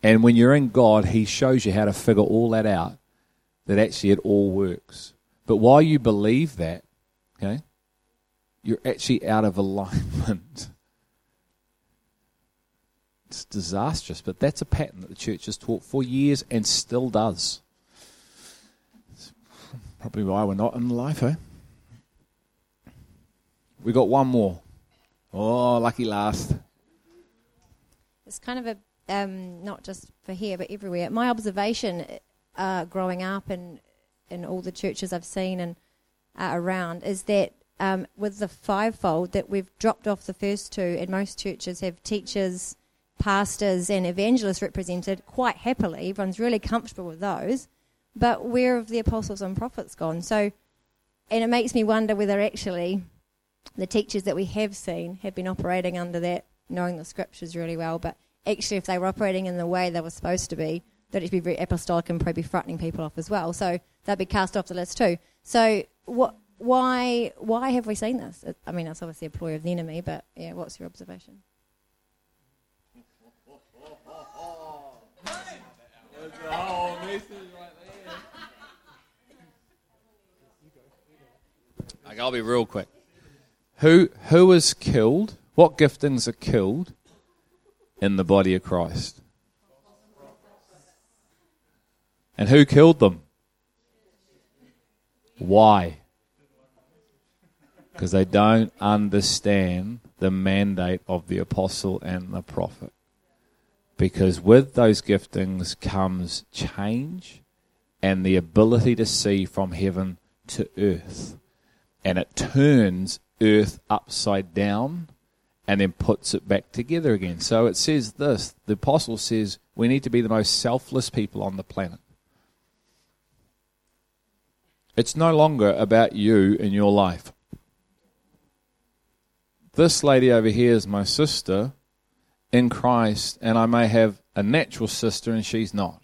And when you're in God, He shows you how to figure all that out, that actually it all works. But while you believe that, okay, you're actually out of alignment. It's disastrous, but that's a pattern that the church has taught for years and still does. It's probably why we're not in life, eh? We got one more. Oh, lucky last. It's kind of a um, not just for here but everywhere. My observation, uh, growing up and in all the churches I've seen and uh, around, is that um, with the fivefold that we've dropped off the first two, and most churches have teachers pastors and evangelists represented quite happily. Everyone's really comfortable with those. But where have the apostles and prophets gone? So, and it makes me wonder whether actually the teachers that we have seen have been operating under that, knowing the scriptures really well. But actually, if they were operating in the way they were supposed to be, that'd be very apostolic and probably be frightening people off as well. So they'd be cast off the list too. So what? Why? Why have we seen this? I mean, it's obviously a ploy of the enemy, but yeah, what's your observation? I'll be real quick. Who who is killed? What giftings are killed in the body of Christ? And who killed them? Why? Because they don't understand the mandate of the apostle and the prophet. Because with those giftings comes change and the ability to see from heaven to earth. And it turns earth upside down and then puts it back together again. So it says this the apostle says we need to be the most selfless people on the planet. It's no longer about you and your life. This lady over here is my sister in Christ, and I may have a natural sister and she's not.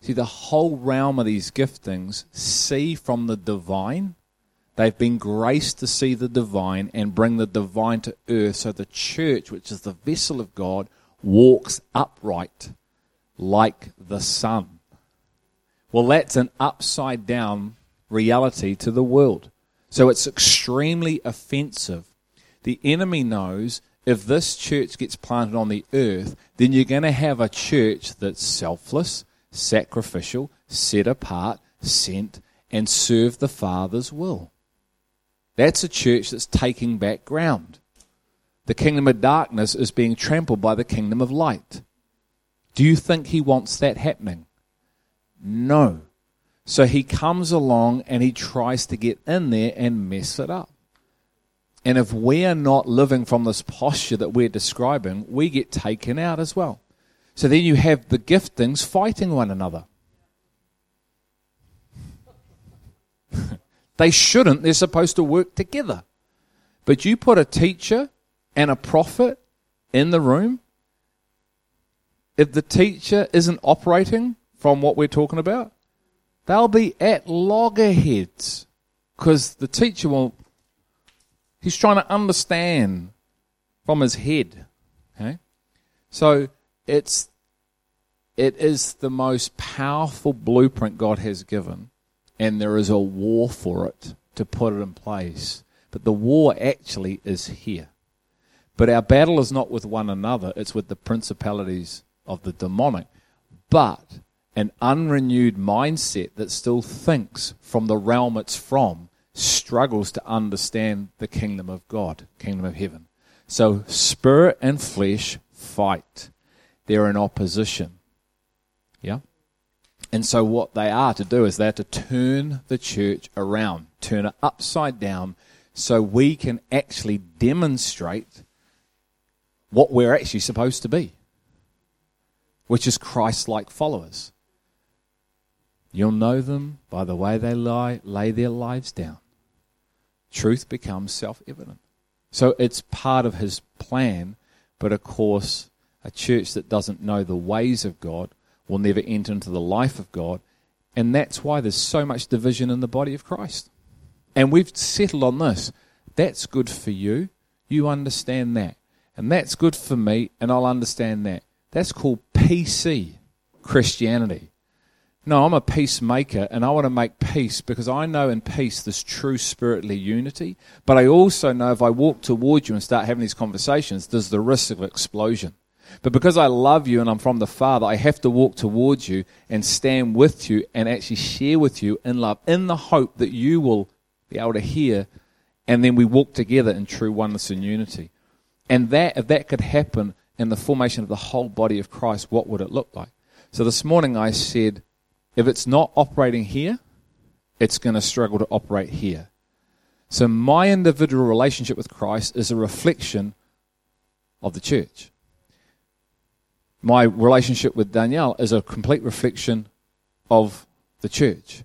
See, the whole realm of these giftings see from the divine. They've been graced to see the divine and bring the divine to earth so the church, which is the vessel of God, walks upright like the sun. Well, that's an upside down reality to the world. So it's extremely offensive. The enemy knows if this church gets planted on the earth, then you're going to have a church that's selfless, sacrificial, set apart, sent, and serve the Father's will. That's a church that's taking back ground. The kingdom of darkness is being trampled by the kingdom of light. Do you think he wants that happening? No. So he comes along and he tries to get in there and mess it up. And if we are not living from this posture that we're describing, we get taken out as well. So then you have the giftings fighting one another. they shouldn't, they're supposed to work together. But you put a teacher and a prophet in the room, if the teacher isn't operating from what we're talking about, they'll be at loggerheads because the teacher will He's trying to understand from his head. Okay? So it's it is the most powerful blueprint God has given, and there is a war for it to put it in place. But the war actually is here. But our battle is not with one another, it's with the principalities of the demonic. But an unrenewed mindset that still thinks from the realm it's from struggles to understand the kingdom of God, kingdom of heaven. So spirit and flesh fight. They're in opposition. Yeah? And so what they are to do is they are to turn the church around, turn it upside down, so we can actually demonstrate what we're actually supposed to be, which is Christ like followers. You'll know them by the way they lie, lay their lives down truth becomes self evident. So it's part of his plan, but of course, a church that doesn't know the ways of God will never enter into the life of God. And that's why there's so much division in the body of Christ. And we've settled on this. That's good for you. You understand that. And that's good for me, and I'll understand that. That's called PC Christianity. No, I'm a peacemaker and I want to make peace because I know in peace this true spiritly unity. But I also know if I walk towards you and start having these conversations, there's the risk of explosion. But because I love you and I'm from the Father, I have to walk towards you and stand with you and actually share with you in love, in the hope that you will be able to hear, and then we walk together in true oneness and unity. And that, if that could happen in the formation of the whole body of Christ, what would it look like? So this morning I said, if it's not operating here, it's going to struggle to operate here. So my individual relationship with Christ is a reflection of the church. My relationship with Danielle is a complete reflection of the church.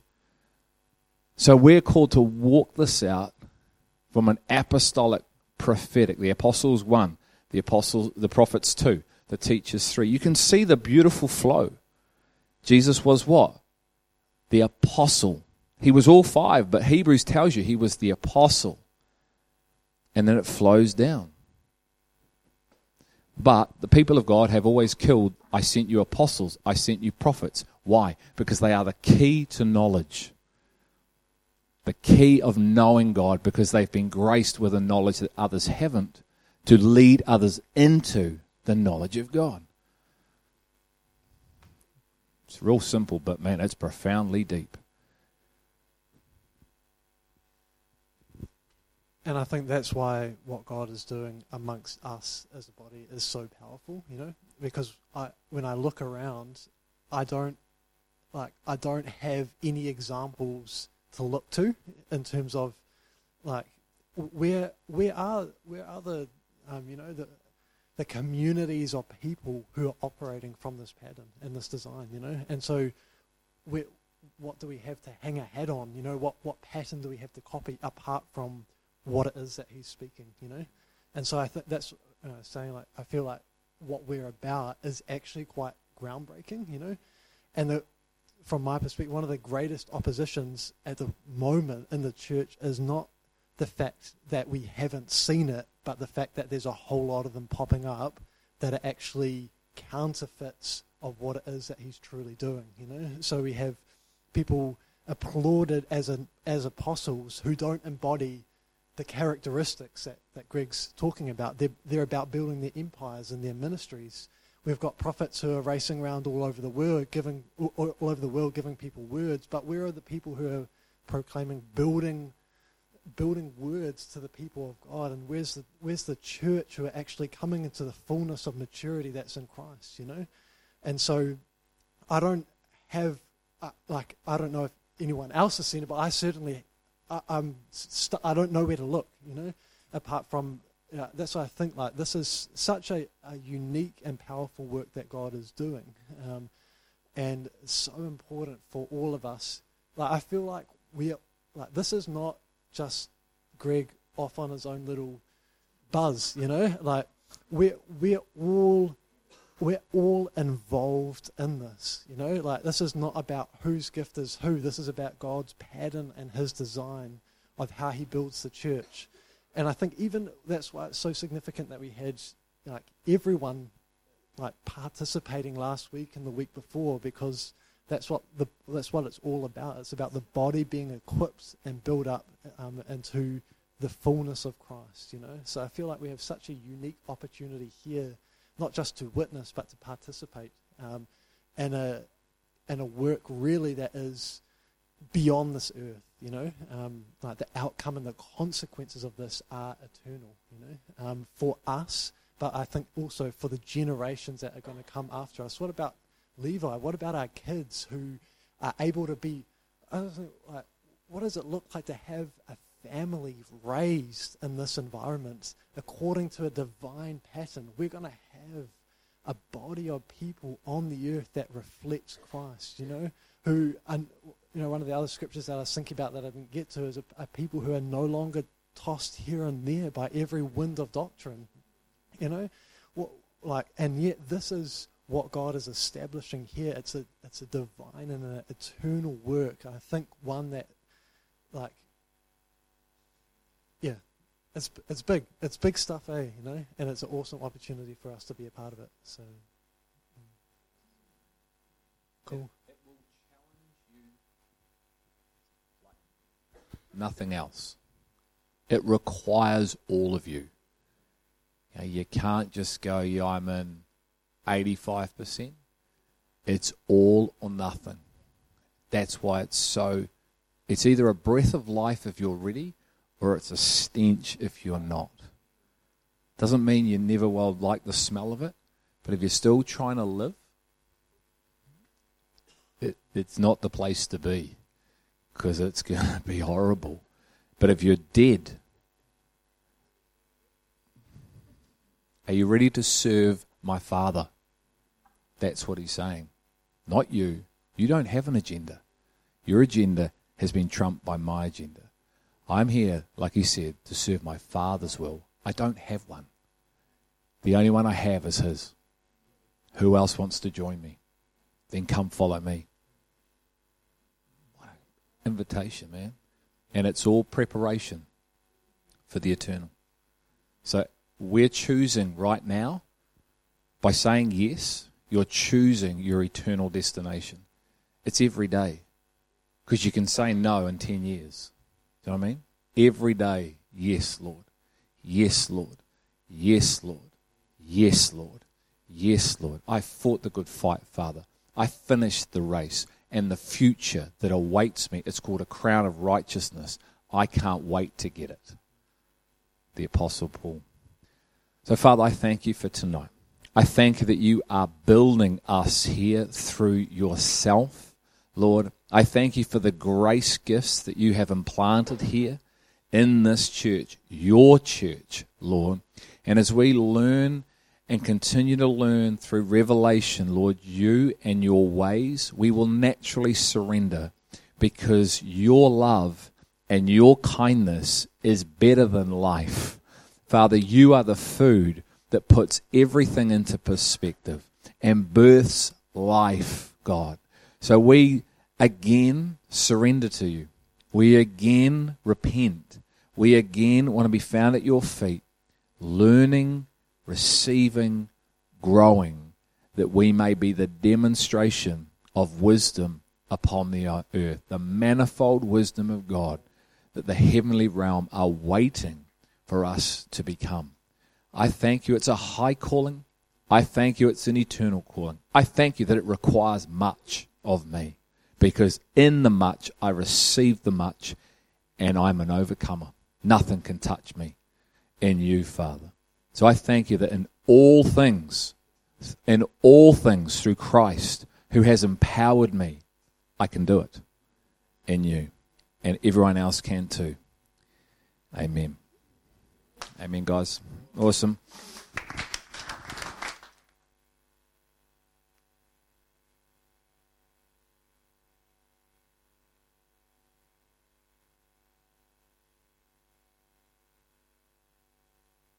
So we're called to walk this out from an apostolic prophetic. The apostles one, the apostles, the prophets two, the teachers three. You can see the beautiful flow. Jesus was what? The apostle. He was all five, but Hebrews tells you he was the apostle. And then it flows down. But the people of God have always killed, I sent you apostles, I sent you prophets. Why? Because they are the key to knowledge. The key of knowing God because they've been graced with a knowledge that others haven't to lead others into the knowledge of God. It's real simple, but man, it's profoundly deep. And I think that's why what God is doing amongst us as a body is so powerful, you know, because I when I look around, I don't like I don't have any examples to look to in terms of like where where are where are the um, you know the the communities of people who are operating from this pattern and this design, you know, and so we what do we have to hang a hat on, you know, what what pattern do we have to copy apart from what it is that he's speaking, you know? And so I think that's uh, saying like I feel like what we're about is actually quite groundbreaking, you know? And the, from my perspective, one of the greatest oppositions at the moment in the church is not the fact that we haven't seen it, but the fact that there's a whole lot of them popping up that are actually counterfeits of what it is that he's truly doing, you know? So we have people applauded as an, as apostles who don't embody the characteristics that, that Greg's talking about. They're, they're about building their empires and their ministries. We've got prophets who are racing around all over the world, giving all, over the world, giving people words. But where are the people who are proclaiming, building, building words to the people of God? And where's the where's the church who are actually coming into the fullness of maturity that's in Christ? You know, and so I don't have uh, like I don't know if anyone else has seen it, but I certainly I, I'm st- I don't know where to look, you know, apart from that's why I think like this is such a, a unique and powerful work that God is doing, um, and so important for all of us. Like I feel like we are, like this is not just Greg off on his own little buzz, you know, like we're we're all we're all involved in this. You know, like this is not about whose gift is who. This is about God's pattern and His design of how He builds the church. And I think even that's why it's so significant that we had like everyone like participating last week and the week before because that's what the that's what it's all about. It's about the body being equipped and built up um, into the fullness of Christ. You know, so I feel like we have such a unique opportunity here not just to witness but to participate um, in a in a work really that is beyond this earth. You know, um, like the outcome and the consequences of this are eternal. You know, um, for us, but I think also for the generations that are going to come after us. What about Levi? What about our kids who are able to be? Don't think, like, what does it look like to have a family raised in this environment according to a divine pattern? We're going to have a body of people on the earth that reflects Christ, you know, who, and you know, one of the other scriptures that I was thinking about that I didn't get to is a, a people who are no longer tossed here and there by every wind of doctrine. You know, what, like, and yet this is what God is establishing here. It's a it's a divine and an eternal work. I think one that, like, it's it's big. It's big stuff, eh? You know, and it's an awesome opportunity for us to be a part of it. So, cool. Nothing else. It requires all of you. You, know, you can't just go, yeah, I'm in 85%. It's all or nothing. That's why it's so. It's either a breath of life if you're ready, or it's a stench if you're not. Doesn't mean you never will like the smell of it, but if you're still trying to live, it, it's not the place to be because it's going to be horrible. But if you're dead, are you ready to serve my Father? That's what he's saying. Not you. You don't have an agenda. Your agenda has been trumped by my agenda. I'm here, like he said, to serve my Father's will. I don't have one. The only one I have is his. Who else wants to join me? Then come follow me. What an invitation, man. And it's all preparation for the eternal. So we're choosing right now by saying yes you're choosing your eternal destination. It's every day. Because you can say no in 10 years. Know what I mean? Every day, yes, Lord. Yes, Lord. Yes, Lord. Yes, Lord. Yes, Lord. I fought the good fight, Father. I finished the race and the future that awaits me. It's called a crown of righteousness. I can't wait to get it. The Apostle Paul. So, Father, I thank you for tonight. I thank you that you are building us here through yourself, Lord. I thank you for the grace gifts that you have implanted here in this church, your church, Lord. And as we learn and continue to learn through revelation, Lord, you and your ways, we will naturally surrender because your love and your kindness is better than life. Father, you are the food that puts everything into perspective and births life, God. So we again surrender to you. We again repent. We again want to be found at your feet, learning, receiving, growing, that we may be the demonstration of wisdom upon the earth, the manifold wisdom of God that the heavenly realm are waiting for us to become. I thank you. It's a high calling. I thank you. It's an eternal calling. I thank you that it requires much of me because in the much I receive the much and I'm an overcomer. Nothing can touch me in you, Father. So I thank you that in all things, in all things through Christ who has empowered me, I can do it in you. And everyone else can too. Amen. Amen, guys. Awesome.